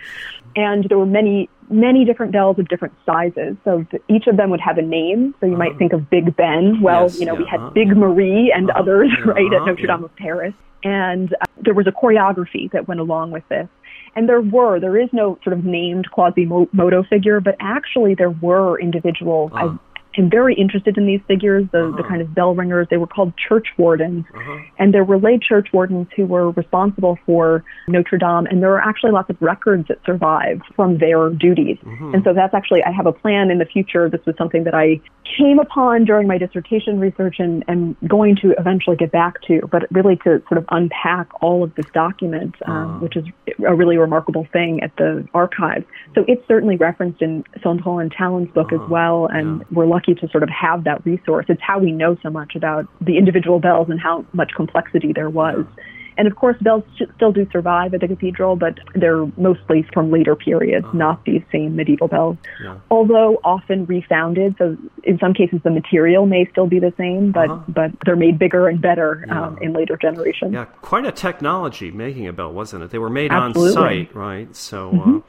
Speaker 2: And there were many many different bells of different sizes. So each of them would have a name. So you uh might uh-huh. think of Big Ben. Well, yes, you know, we had Big Marie and uh others, (laughs) right, at Notre Dame of Paris. And uh, there was a choreography that went along with this. And there were, there is no sort of named Quasimodo figure, but actually there were individuals. I uh-huh. Became very interested in these figures, the, uh-huh. the kind of bell ringers. They were called church wardens. Uh-huh. And there were lay church wardens who were responsible for Notre Dame. And there are actually lots of records that survive from their duties. Mm-hmm. And so that's actually, I have a plan in the future. This was something that I came upon during my dissertation research and, and going to eventually get back to, but really to sort of unpack all of this document, um, uh-huh. which is a really remarkable thing at the archives. So it's certainly referenced in Sandron and Tallon's book uh-huh. as well. And yeah. we're lucky to sort of have that resource. It's how we know so much about the individual bells and how much complexity there was. And of course, bells still do survive at the cathedral, but they're mostly from later periods, uh-huh. not these same medieval bells. Yeah. Although often refounded, so in some cases the material may still be the same, but uh-huh. but they're made bigger and better yeah. um, in later generations.
Speaker 1: Yeah, quite a technology making a bell, wasn't it? They were made Absolutely. on site, right? So. Mm-hmm. Uh,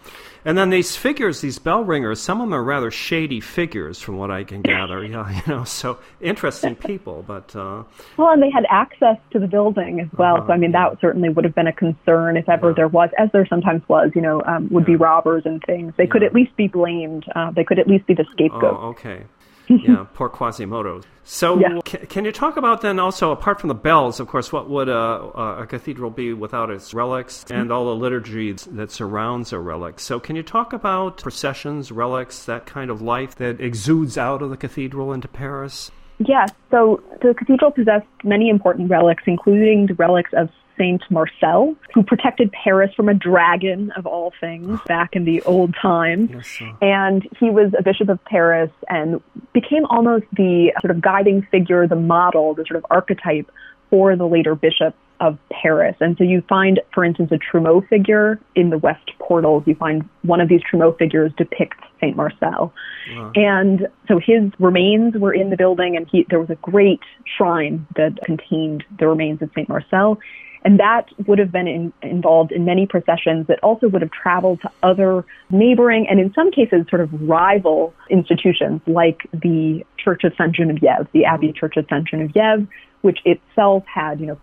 Speaker 1: and then these figures, these bell ringers, some of them are rather shady figures, from what I can (laughs) gather. Yeah, (laughs) you know, so interesting people, but uh,
Speaker 2: well, and they had access to the building as well. Uh-huh, so I mean, that certainly would have been a concern if ever yeah. there was, as there sometimes was. You know, um, would yeah. be robbers and things. They yeah. could at least be blamed. Uh, they could at least be the scapegoat.
Speaker 1: Oh, okay (laughs) yeah, poor Quasimodo. So, yeah. can, can, you talk about then also, apart from the bells, of course, what would a, a cathedral be without its relics and all the liturgy that surrounds a relic? So, can you talk about processions, relics, that kind of life that exudes out of the cathedral into Paris?
Speaker 2: Yes. So, the cathedral possessed many important relics, including the relics of Saint Marcel, who protected Paris from a dragon of all things oh. back in the old times. Yes, and he was a bishop of Paris and became almost the sort of guiding figure, the model, the sort of archetype for the later bishops of Paris. And so you find, for instance, a Trumeau figure in the west portals. You find one of these Trumeau figures depicts Saint Marcel. Wow. And so his remains were in the building, and he, there was a great shrine that contained the remains of Saint Marcel. And that would have been in, involved in many processions that also would have traveled to other neighboring and in some cases sort of rival institutions like the Church of Saint Genevieve, the Abbey Church of Saint Genevieve, which itself had, you know,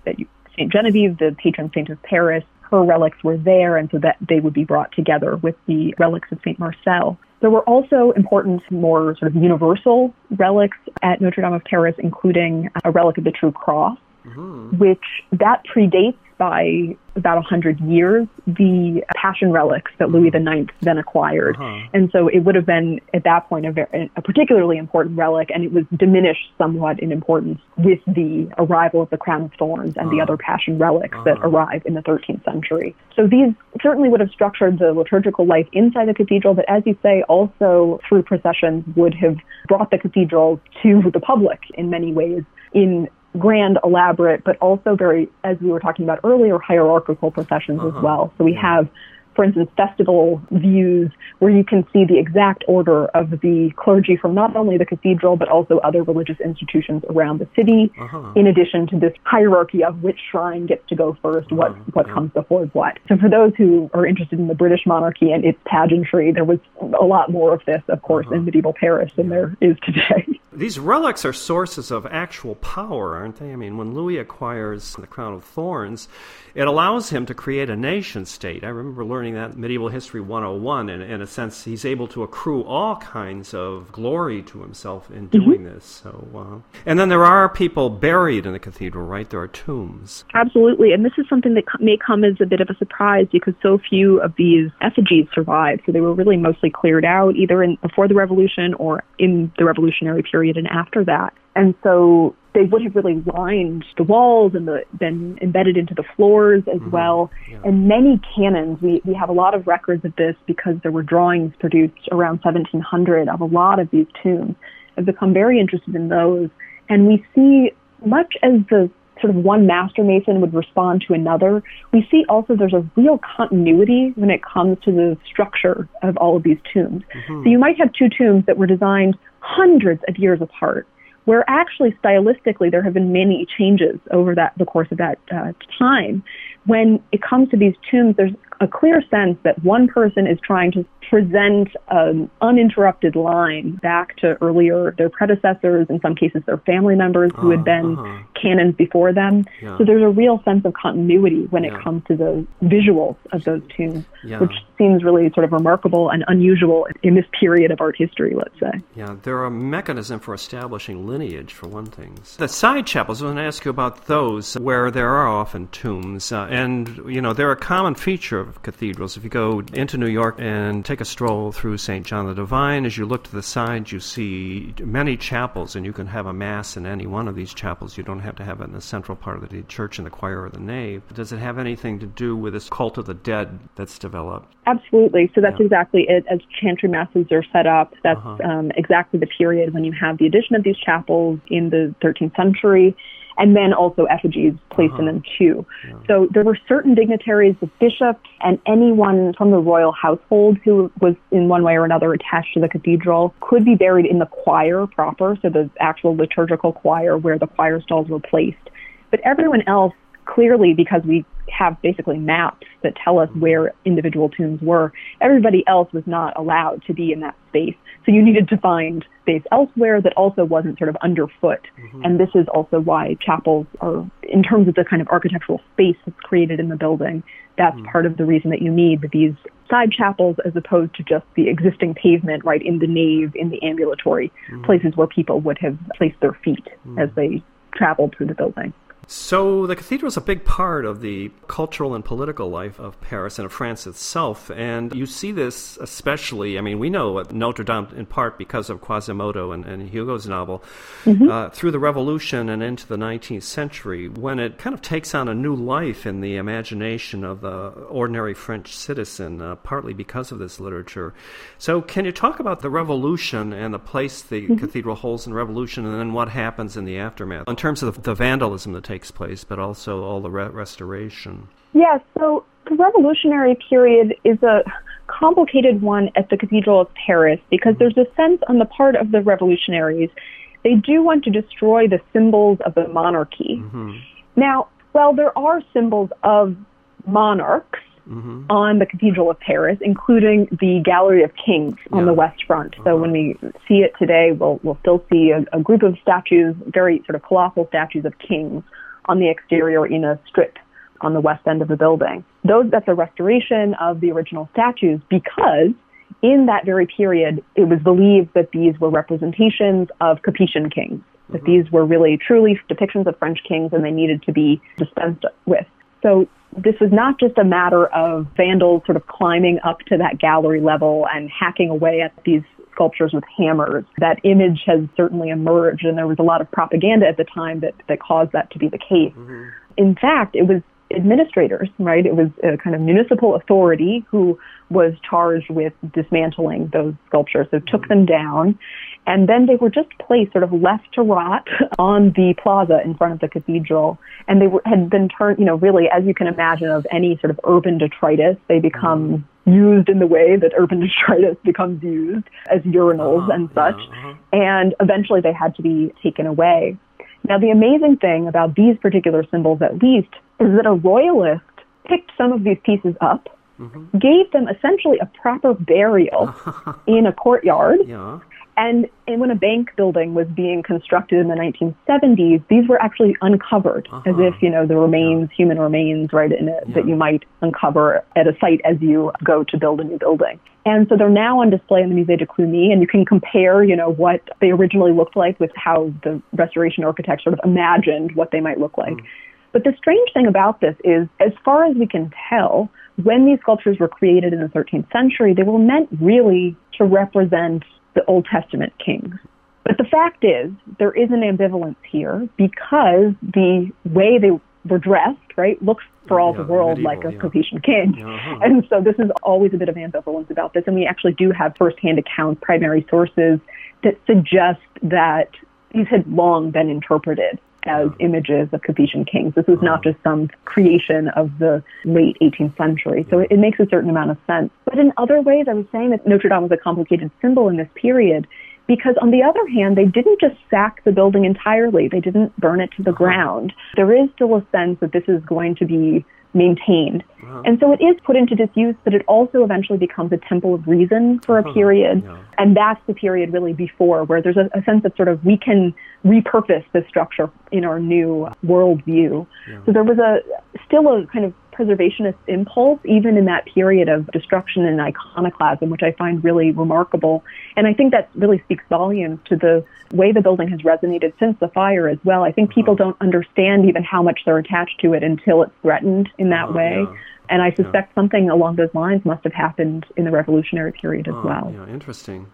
Speaker 2: Saint Genevieve, the patron saint of Paris, her relics were there, and so that they would be brought together with the relics of Saint Marcel. There were also important, more sort of universal relics at Notre Dame of Paris, including a relic of the True Cross, mm-hmm. which that predates by about 100 years the passion relics that Louis IX mm-hmm. then acquired. Uh-huh. And so it would have been at that point a, very, a particularly important relic, and it was diminished somewhat in importance with the arrival of the crown of thorns and uh-huh. the other passion relics uh-huh. that arrived in the 13th century. So these certainly would have structured the liturgical life inside the cathedral, but as you say, also through processions would have brought the cathedral to the public in many ways in grand, elaborate, but also very, as we were talking about earlier, hierarchical processions uh-huh. as well. So we have for instance, festival views where you can see the exact order of the clergy from not only the cathedral but also other religious institutions around the city, uh-huh. in addition to this hierarchy of which shrine gets to go 1st uh-huh. what what yeah. comes before what. So for those who are interested in the British monarchy and its pageantry, there was a lot more of this, of course, uh-huh. in medieval Paris than there is today. (laughs)
Speaker 1: These relics are sources of actual power, aren't they? I mean, when Louis acquires the crown of thorns, it allows him to create a nation state. I remember learning that medieval history 101, and in a sense, he's able to accrue all kinds of glory to himself in mm-hmm. doing mm-hmm. this. So, uh, and then there are people buried in the cathedral, right? There are tombs.
Speaker 2: Absolutely, and this is something that may come as a bit of a surprise because so few of these effigies survived. So they were really mostly cleared out, either in before the revolution or in the revolutionary period and after that. And so they would have really lined the walls and the, been embedded into the floors as mm-hmm. well. Yeah. And many canons, we, we have a lot of records of this because there were drawings produced around 1700 of a lot of these tombs. I've become very interested in those. And we see, much as the sort of one master mason would respond to another, we see also there's a real continuity when it comes to the structure of all of these tombs. Mm-hmm. So you might have two tombs that were designed hundreds of years apart where actually stylistically there have been many changes over that the course of that uh, time. When it comes to these tombs, there's a clear sense that one person is trying to present an uninterrupted line back to earlier their predecessors, in some cases their family members who had been uh-huh. canons before them. Yeah. So there's a real sense of continuity when yeah. it comes to the visuals of those tombs, yeah. which seems really sort of remarkable and unusual in this period of art history, let's say.
Speaker 1: Yeah, they're a mechanism for establishing lineage, for one thing. The side chapels, I want to ask you about those where there are often tombs. Uh, and, you know, they're a common feature of cathedrals. If you go into New York and take a stroll through St. John the Divine, as you look to the side, you see many chapels, and you can have a Mass in any one of these chapels. You don't have to have it in the central part of the church in the choir or the nave. Does it have anything to do with this cult of the dead that's developed?
Speaker 2: Absolutely. So that's yeah. exactly it. As chantry masses are set up, that's uh-huh. um, exactly the period when you have the addition of these chapels in the 13th century and then also effigies placed uh-huh. in them too. Yeah. So there were certain dignitaries, the bishop, and anyone from the royal household who was in one way or another attached to the cathedral could be buried in the choir proper, so the actual liturgical choir where the choir stalls were placed. But everyone else clearly because we have basically maps that tell us where individual tombs were. Everybody else was not allowed to be in that space. So you needed to find space elsewhere that also wasn't sort of underfoot. Mm-hmm. And this is also why chapels are, in terms of the kind of architectural space that's created in the building, that's mm-hmm. part of the reason that you need these side chapels as opposed to just the existing pavement right in the nave, in the ambulatory mm-hmm. places where people would have placed their feet mm-hmm. as they traveled through the building.
Speaker 1: So the cathedral is a big part of the cultural and political life of Paris and of France itself, and you see this especially. I mean, we know Notre Dame in part because of Quasimodo and, and Hugo's novel mm-hmm. uh, through the Revolution and into the 19th century, when it kind of takes on a new life in the imagination of the ordinary French citizen, uh, partly because of this literature. So, can you talk about the Revolution and the place the mm-hmm. cathedral holds in Revolution, and then what happens in the aftermath in terms of the, the vandalism that takes place, but also all the re- restoration.
Speaker 2: Yes, yeah, so the revolutionary period is a complicated one at the Cathedral of Paris because there's a sense on the part of the revolutionaries they do want to destroy the symbols of the monarchy. Mm-hmm. Now, well, there are symbols of monarchs mm-hmm. on the Cathedral of Paris, including the Gallery of Kings on yeah. the west front. Uh-huh. So when we see it today, we'll, we'll still see a, a group of statues, very sort of colossal statues of kings on the exterior in a strip on the west end of the building. Those, that's a restoration of the original statues because in that very period, it was believed that these were representations of Capetian kings, mm-hmm. that these were really truly depictions of French kings and they needed to be dispensed with. So this was not just a matter of vandals sort of climbing up to that gallery level and hacking away at these sculptures with hammers. That image has certainly emerged, and there was a lot of propaganda at the time that, that caused that to be the case. Mm-hmm. In fact, it was administrators, right? It was a kind of municipal authority who was charged with dismantling those sculptures. So took them down and then they were just placed sort of left to rot (laughs) on the plaza in front of the cathedral. And they were, had been turned, you know, really, as you can imagine, of any sort of urban detritus, they become used in the way that urban (laughs) detritus becomes used as urinals uh-huh, and such. Uh-huh. And eventually they had to be taken away. Now, the amazing thing about these particular symbols, at least, is that a royalist picked some of these pieces up, mm-hmm. gave them essentially a proper burial (laughs) in a courtyard, yeah. And, and when a bank building was being constructed in the 1970s, these were actually uncovered uh-huh. as if, you know, the remains, yeah. human remains, right, in it, yeah. that you might uncover at a site as you go to build a new building. And so they're now on display in the Musée de Cluny, and you can compare, you know, what they originally looked like with how the restoration architects sort of imagined what they might look like. Mm. But the strange thing about this is, as far as we can tell, when these sculptures were created in the 13th century, they were meant really to represent the Old Testament kings. But the fact is, there is an ambivalence here because the way they were dressed, right, looks for all yeah, the world medieval, like a yeah. Capetian king. Uh-huh. (laughs) And so this is always a bit of ambivalence about this. And we actually do have firsthand accounts, primary sources that suggest that these had long been interpreted as images of Capetian kings. This was not just some creation of the late 18th century. So it, it, makes a certain amount of sense. But in other ways, I was saying that Notre Dame was a complicated symbol in this period because on the other hand, they didn't just sack the building entirely. They didn't burn it to the ground. There is still a sense that this is going to be maintained. Uh-huh. And so it is put into disuse, but it also eventually becomes a temple of reason for a uh-huh. period. Yeah. And that's the period really before where there's a, a, sense that sort of we can repurpose this structure in our new worldview. Yeah. So there was a still a kind of preservationist impulse, even in that period of destruction and iconoclasm, which I find really remarkable. And I think that really speaks volumes to the way the building has resonated since the fire as well. I think people uh-huh. don't understand even how much they're attached to it until it's threatened in that uh, way. Yeah. And I suspect yeah. something along those lines must have happened in the revolutionary period as well.
Speaker 1: Yeah, interesting.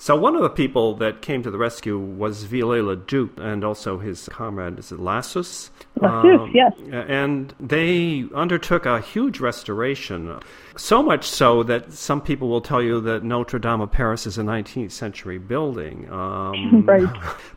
Speaker 1: So one of the people that came to the rescue was Viollet-le-Duc and also his comrade, is it Lassus?
Speaker 2: Lassus, um, yes.
Speaker 1: And they undertook a huge restoration. So much so that some people will tell you that Notre Dame of Paris is a 19th century building.
Speaker 2: Um, (laughs) right.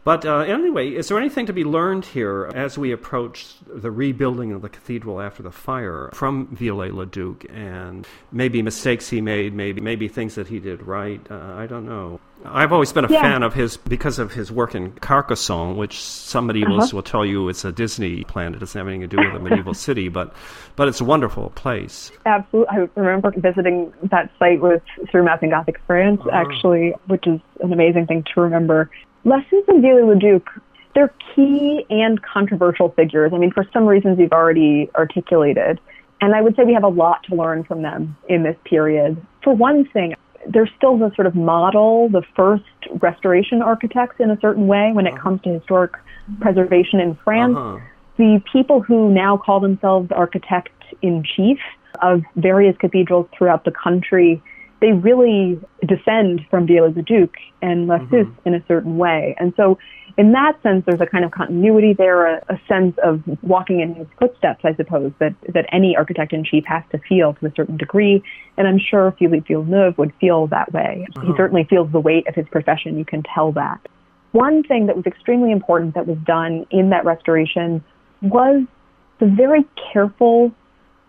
Speaker 1: But uh, anyway, is there anything to be learned here as we approach the rebuilding of the cathedral after the fire from Viollet-le-Duc and maybe mistakes he made, maybe maybe things that he did right? Uh, I don't know. I've always been a yeah. fan of his because of his work in Carcassonne, which some medievalists uh-huh. will tell you it's a Disney planet. It doesn't have anything to do with a medieval (laughs) city, but but it's a wonderful place.
Speaker 2: Absolutely, I remember visiting that site with through Mapping Gothic France, uh-huh. actually, which is an amazing thing to remember. Lassus and Viollet-le-Duc, they're key and controversial figures. I mean, for some reasons you've already articulated. And I would say we have a lot to learn from them in this period. For one thing, they're still the sort of model, the first restoration architects in a certain way when it uh-huh. comes to historic preservation in France. Uh-huh. The people who now call themselves architect in chief of various cathedrals throughout the country, they really descend from Viollet-le-Duc and Lassus mm-hmm. in a certain way. And so in that sense, there's a kind of continuity there, a, a, sense of walking in his footsteps, I suppose, that, that any architect in chief has to feel to a certain degree. And I'm sure Philippe Villeneuve would feel that way. Uh-huh. He certainly feels the weight of his profession. You can tell that. One thing that was extremely important that was done in that restoration was the very careful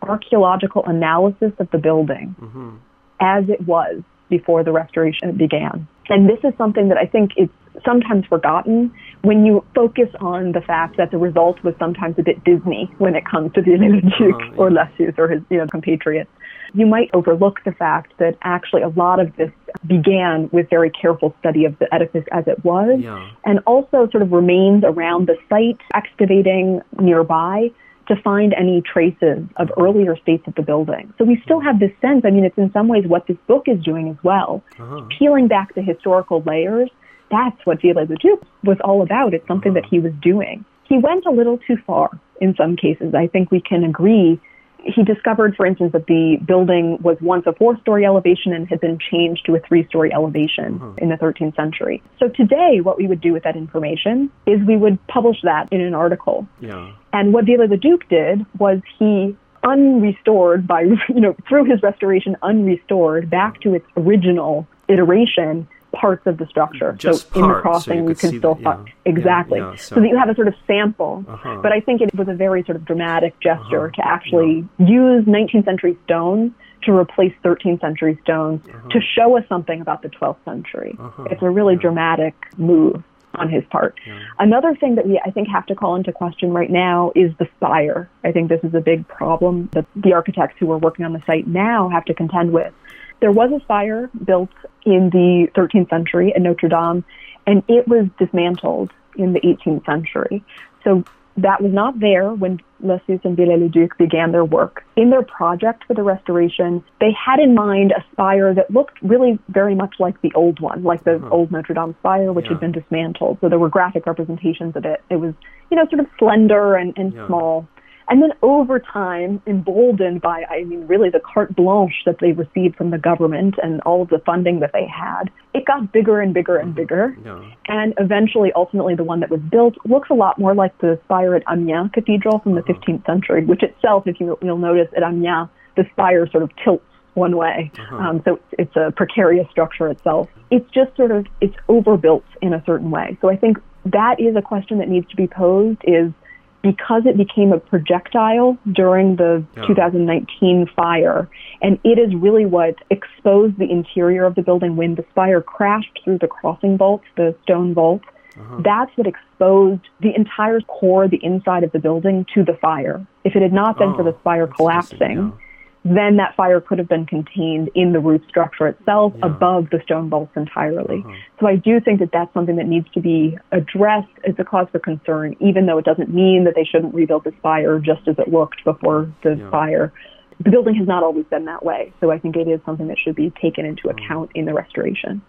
Speaker 2: archaeological analysis of the building mm-hmm. as it was before the restoration began. And this is something that I think is sometimes forgotten when you focus on the fact that the result was sometimes a bit Disney when it comes to the Duke uh, yeah. or Lassus or his you know compatriots. You might overlook the fact that actually a lot of this began with very careful study of the edifice as it was, yeah. and also sort of remains around the site, excavating nearby to find any traces of earlier states of the building. So we still have this sense, I mean, it's in some ways what this book is doing as well, uh-huh. peeling back the historical layers that's what Viollet-le-Duc was all about. It's something that he was doing. He went a little too far in some cases. I think we can agree. He discovered, for instance, that the building was once a four story elevation and had been changed to a three story elevation uh-huh. in the 13th century. So today, what we would do with that information is we would publish that in an article.
Speaker 1: Yeah.
Speaker 2: And what Viollet-le-Duc did was he unrestored by, (laughs) you know, through his restoration, unrestored back to its original iteration, parts of the structure.
Speaker 1: Just
Speaker 2: so
Speaker 1: in
Speaker 2: the crossing,
Speaker 1: so you,
Speaker 2: you can still
Speaker 1: yeah,
Speaker 2: exactly
Speaker 1: yeah, yeah, so.
Speaker 2: so. that you have a sort of sample. Uh-huh. But I think it was a very sort of dramatic gesture uh-huh. to actually use 19th century stones to replace 13th century stones uh-huh. to show us something about the 12th century. Uh-huh. It's a really dramatic move on his part. Another thing that we, I think, have to call into question right now is the spire. I think this is a big problem that the architects who are working on the site now have to contend with. There was a spire built in the 13th century at Notre Dame, and it was dismantled in the 18th century. So that was not there when Lassus and Viollet-le-Duc began their work. In their project for the restoration, they had in mind a spire that looked really very much like the old one, like the uh-huh. old Notre Dame spire, which yeah. had been dismantled. So there were graphic representations of it. It was, you know, sort of slender and, and yeah. small. And then over time, emboldened by, I mean, really the carte blanche that they received from the government and all of the funding that they had, it got bigger and bigger and mm-hmm. bigger. Yeah. And eventually, ultimately, the one that was built looks a lot more like the spire at Amiens Cathedral from the uh-huh. 15th century, which itself, if you, you'll notice at Amiens, the spire sort of tilts one way. Uh-huh. Um, so it's a precarious structure itself. It's just sort of, it's overbuilt in a certain way. So I think that is a question that needs to be posed is because it became a projectile during the yeah. 2019 fire, and it is really what exposed the interior of the building when the spire crashed through the crossing vaults, the stone vaults. uh-huh. that's what exposed the entire core, the inside of the building to the fire. If it had not been oh, for the spire collapsing, then that fire could have been contained in the roof structure itself yeah. above the stone vaults entirely. Uh-huh. So I do think that that's something that needs to be addressed as a cause for concern, even though it doesn't mean that they shouldn't rebuild the spire just as it looked before the yeah. fire the building has not always been that way. So I think it is something that should be taken into mm. account in the restoration.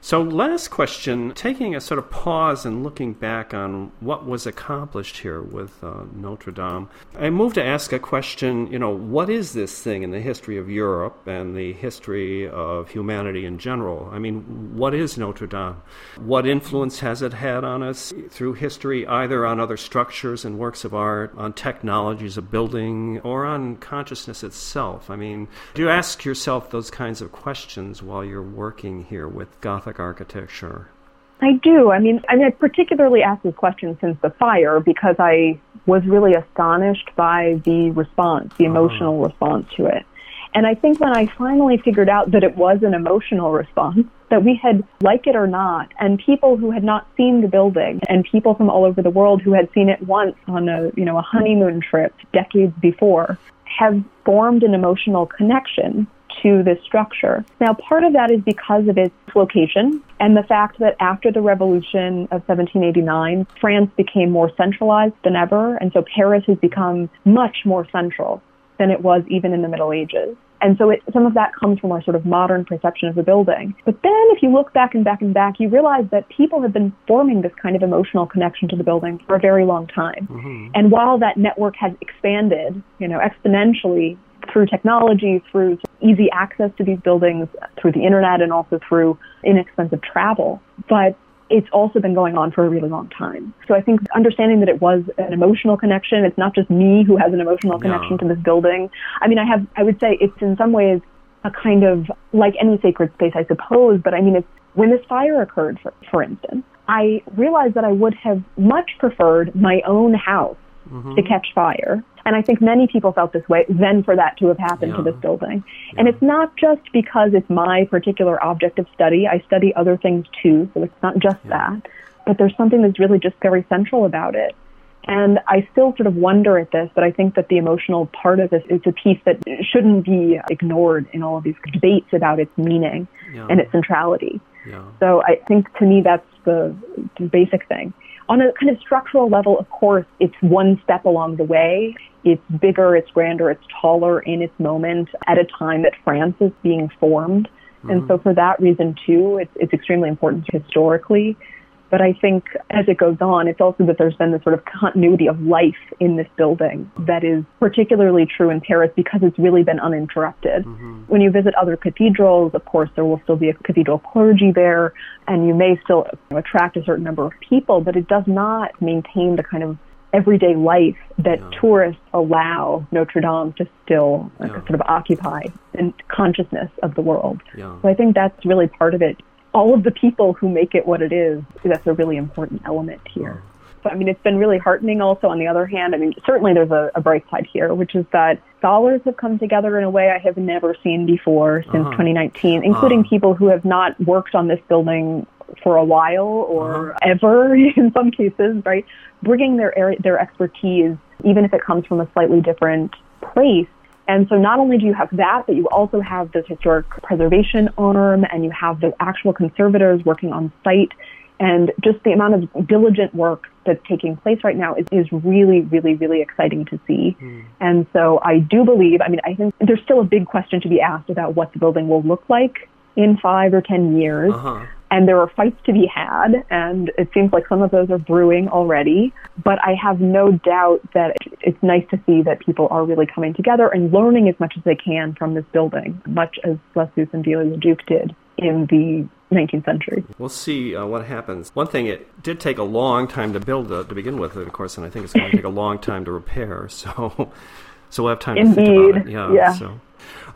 Speaker 1: So, last question taking a sort of pause and looking back on what was accomplished here with uh, Notre Dame, I move to ask a question you know, what is this thing in the history of Europe and the history of humanity in general? I mean, what is Notre Dame? What influence has it had on us through history, either on other structures and works of art, on technologies of building, or on consciousness itself? I mean, do you ask yourself those kinds of questions while you're working here with Gothic architecture?
Speaker 2: I do. I mean, I mean, I particularly asked this question since the fire because I was really astonished by the response, the emotional uh-huh. response to it. And I think when I finally figured out that it was an emotional response, that we had, like it or not, and people who had not seen the building and people from all over the world who had seen it once on a, you know, a honeymoon trip decades before have formed an emotional connection to this structure. Now, part of that is because of its location and the fact that after the revolution of 1789, France became more centralized than ever, and so Paris has become much more central than it was even in the Middle Ages. And so it, some of that comes from our sort of modern perception of the building. But then if you look back and back and back, you realize that people have been forming this kind of emotional connection to the building for a very long time. Mm-hmm. And while that network has expanded, you know, exponentially through technology, through easy access to these buildings, through the internet, and also through inexpensive travel. But it's also been going on for a really long time. So I think understanding that it was an emotional connection, it's not just me who has an emotional connection no. to this building. I mean, I have, I would say it's in some ways a kind of like any sacred space, I suppose, but I mean, it's when this fire occurred, for, for instance, I realized that I would have much preferred my own house mm-hmm. to catch fire. And I think many people felt this way then for that to have happened yeah. to this building. Yeah. And it's not just because it's my particular object of study. I study other things too, so it's not just yeah. that. But there's something that's really just very central about it. And I still sort of wonder at this, but I think that the emotional part of this is a piece that shouldn't be ignored in all of these debates about its meaning and its centrality. So I think to me that's the, the basic thing on a kind of structural level, of course, it's one step along the way. It's bigger, it's grander, it's taller in its moment at a time that France is being formed. Mm-hmm. And so for that reason too, it's, it's extremely important historically. But I think as it goes on, it's also that there's been this sort of continuity of life in this building that is particularly true in Paris because it's really been uninterrupted. Mm-hmm. When you visit other cathedrals, of course, there will still be a cathedral clergy there, and you may still attract a certain number of people, but it does not maintain the kind of everyday life that yeah. tourists allow Notre Dame to still yeah. sort of occupy in consciousness of the world. Yeah. So I think that's really part of it all of the people who make it what it is, that's a really important element here. So, I mean, it's been really heartening also on the other hand. I mean, certainly there's a, a bright side here, which is that scholars have come together in a way I have never seen before since uh-huh. 2019, including uh-huh. people who have not worked on this building for a while or uh-huh. ever (laughs) in some cases, right? Bringing their, their expertise, even if it comes from a slightly different place, and so not only do you have that, but you also have this historic preservation arm and you have the actual conservators working on site. And just the amount of diligent work that's taking place right now is, is really, really, really exciting to see. Mm. And so I do believe, I mean, I think there's still a big question to be asked about what the building will look like in five or ten years. Uh-huh and there are fights to be had, and it seems like some of those are brewing already. But I have no doubt that it's nice to see that people are really coming together and learning as much as they can from this building, much as Lassus and Viollet-le-Duc did in the 19th century.
Speaker 1: We'll see uh, what happens. One thing, it did take a long time to build uh, to begin with, of course, and I think it's going to take a long time to repair. (laughs) So, so we'll have time
Speaker 2: Indeed.
Speaker 1: to think about it.
Speaker 2: Yeah. yeah.
Speaker 1: So.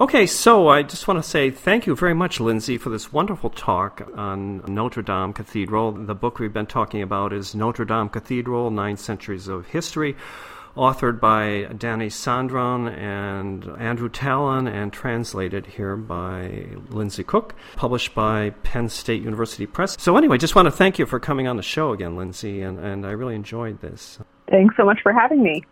Speaker 1: Okay, so I just want to say thank you very much, Lindsay, for this wonderful talk on Notre Dame Cathedral. The book we've been talking about is Notre Dame Cathedral Nine Centuries of History. authored by Dany Sandron and Andrew Tallon, and translated here by Lindsay Cook, published by Penn State University Press. So, anyway, just want to thank you for coming on the show again, Lindsay, and, and I really enjoyed this.
Speaker 2: Thanks so much for having me.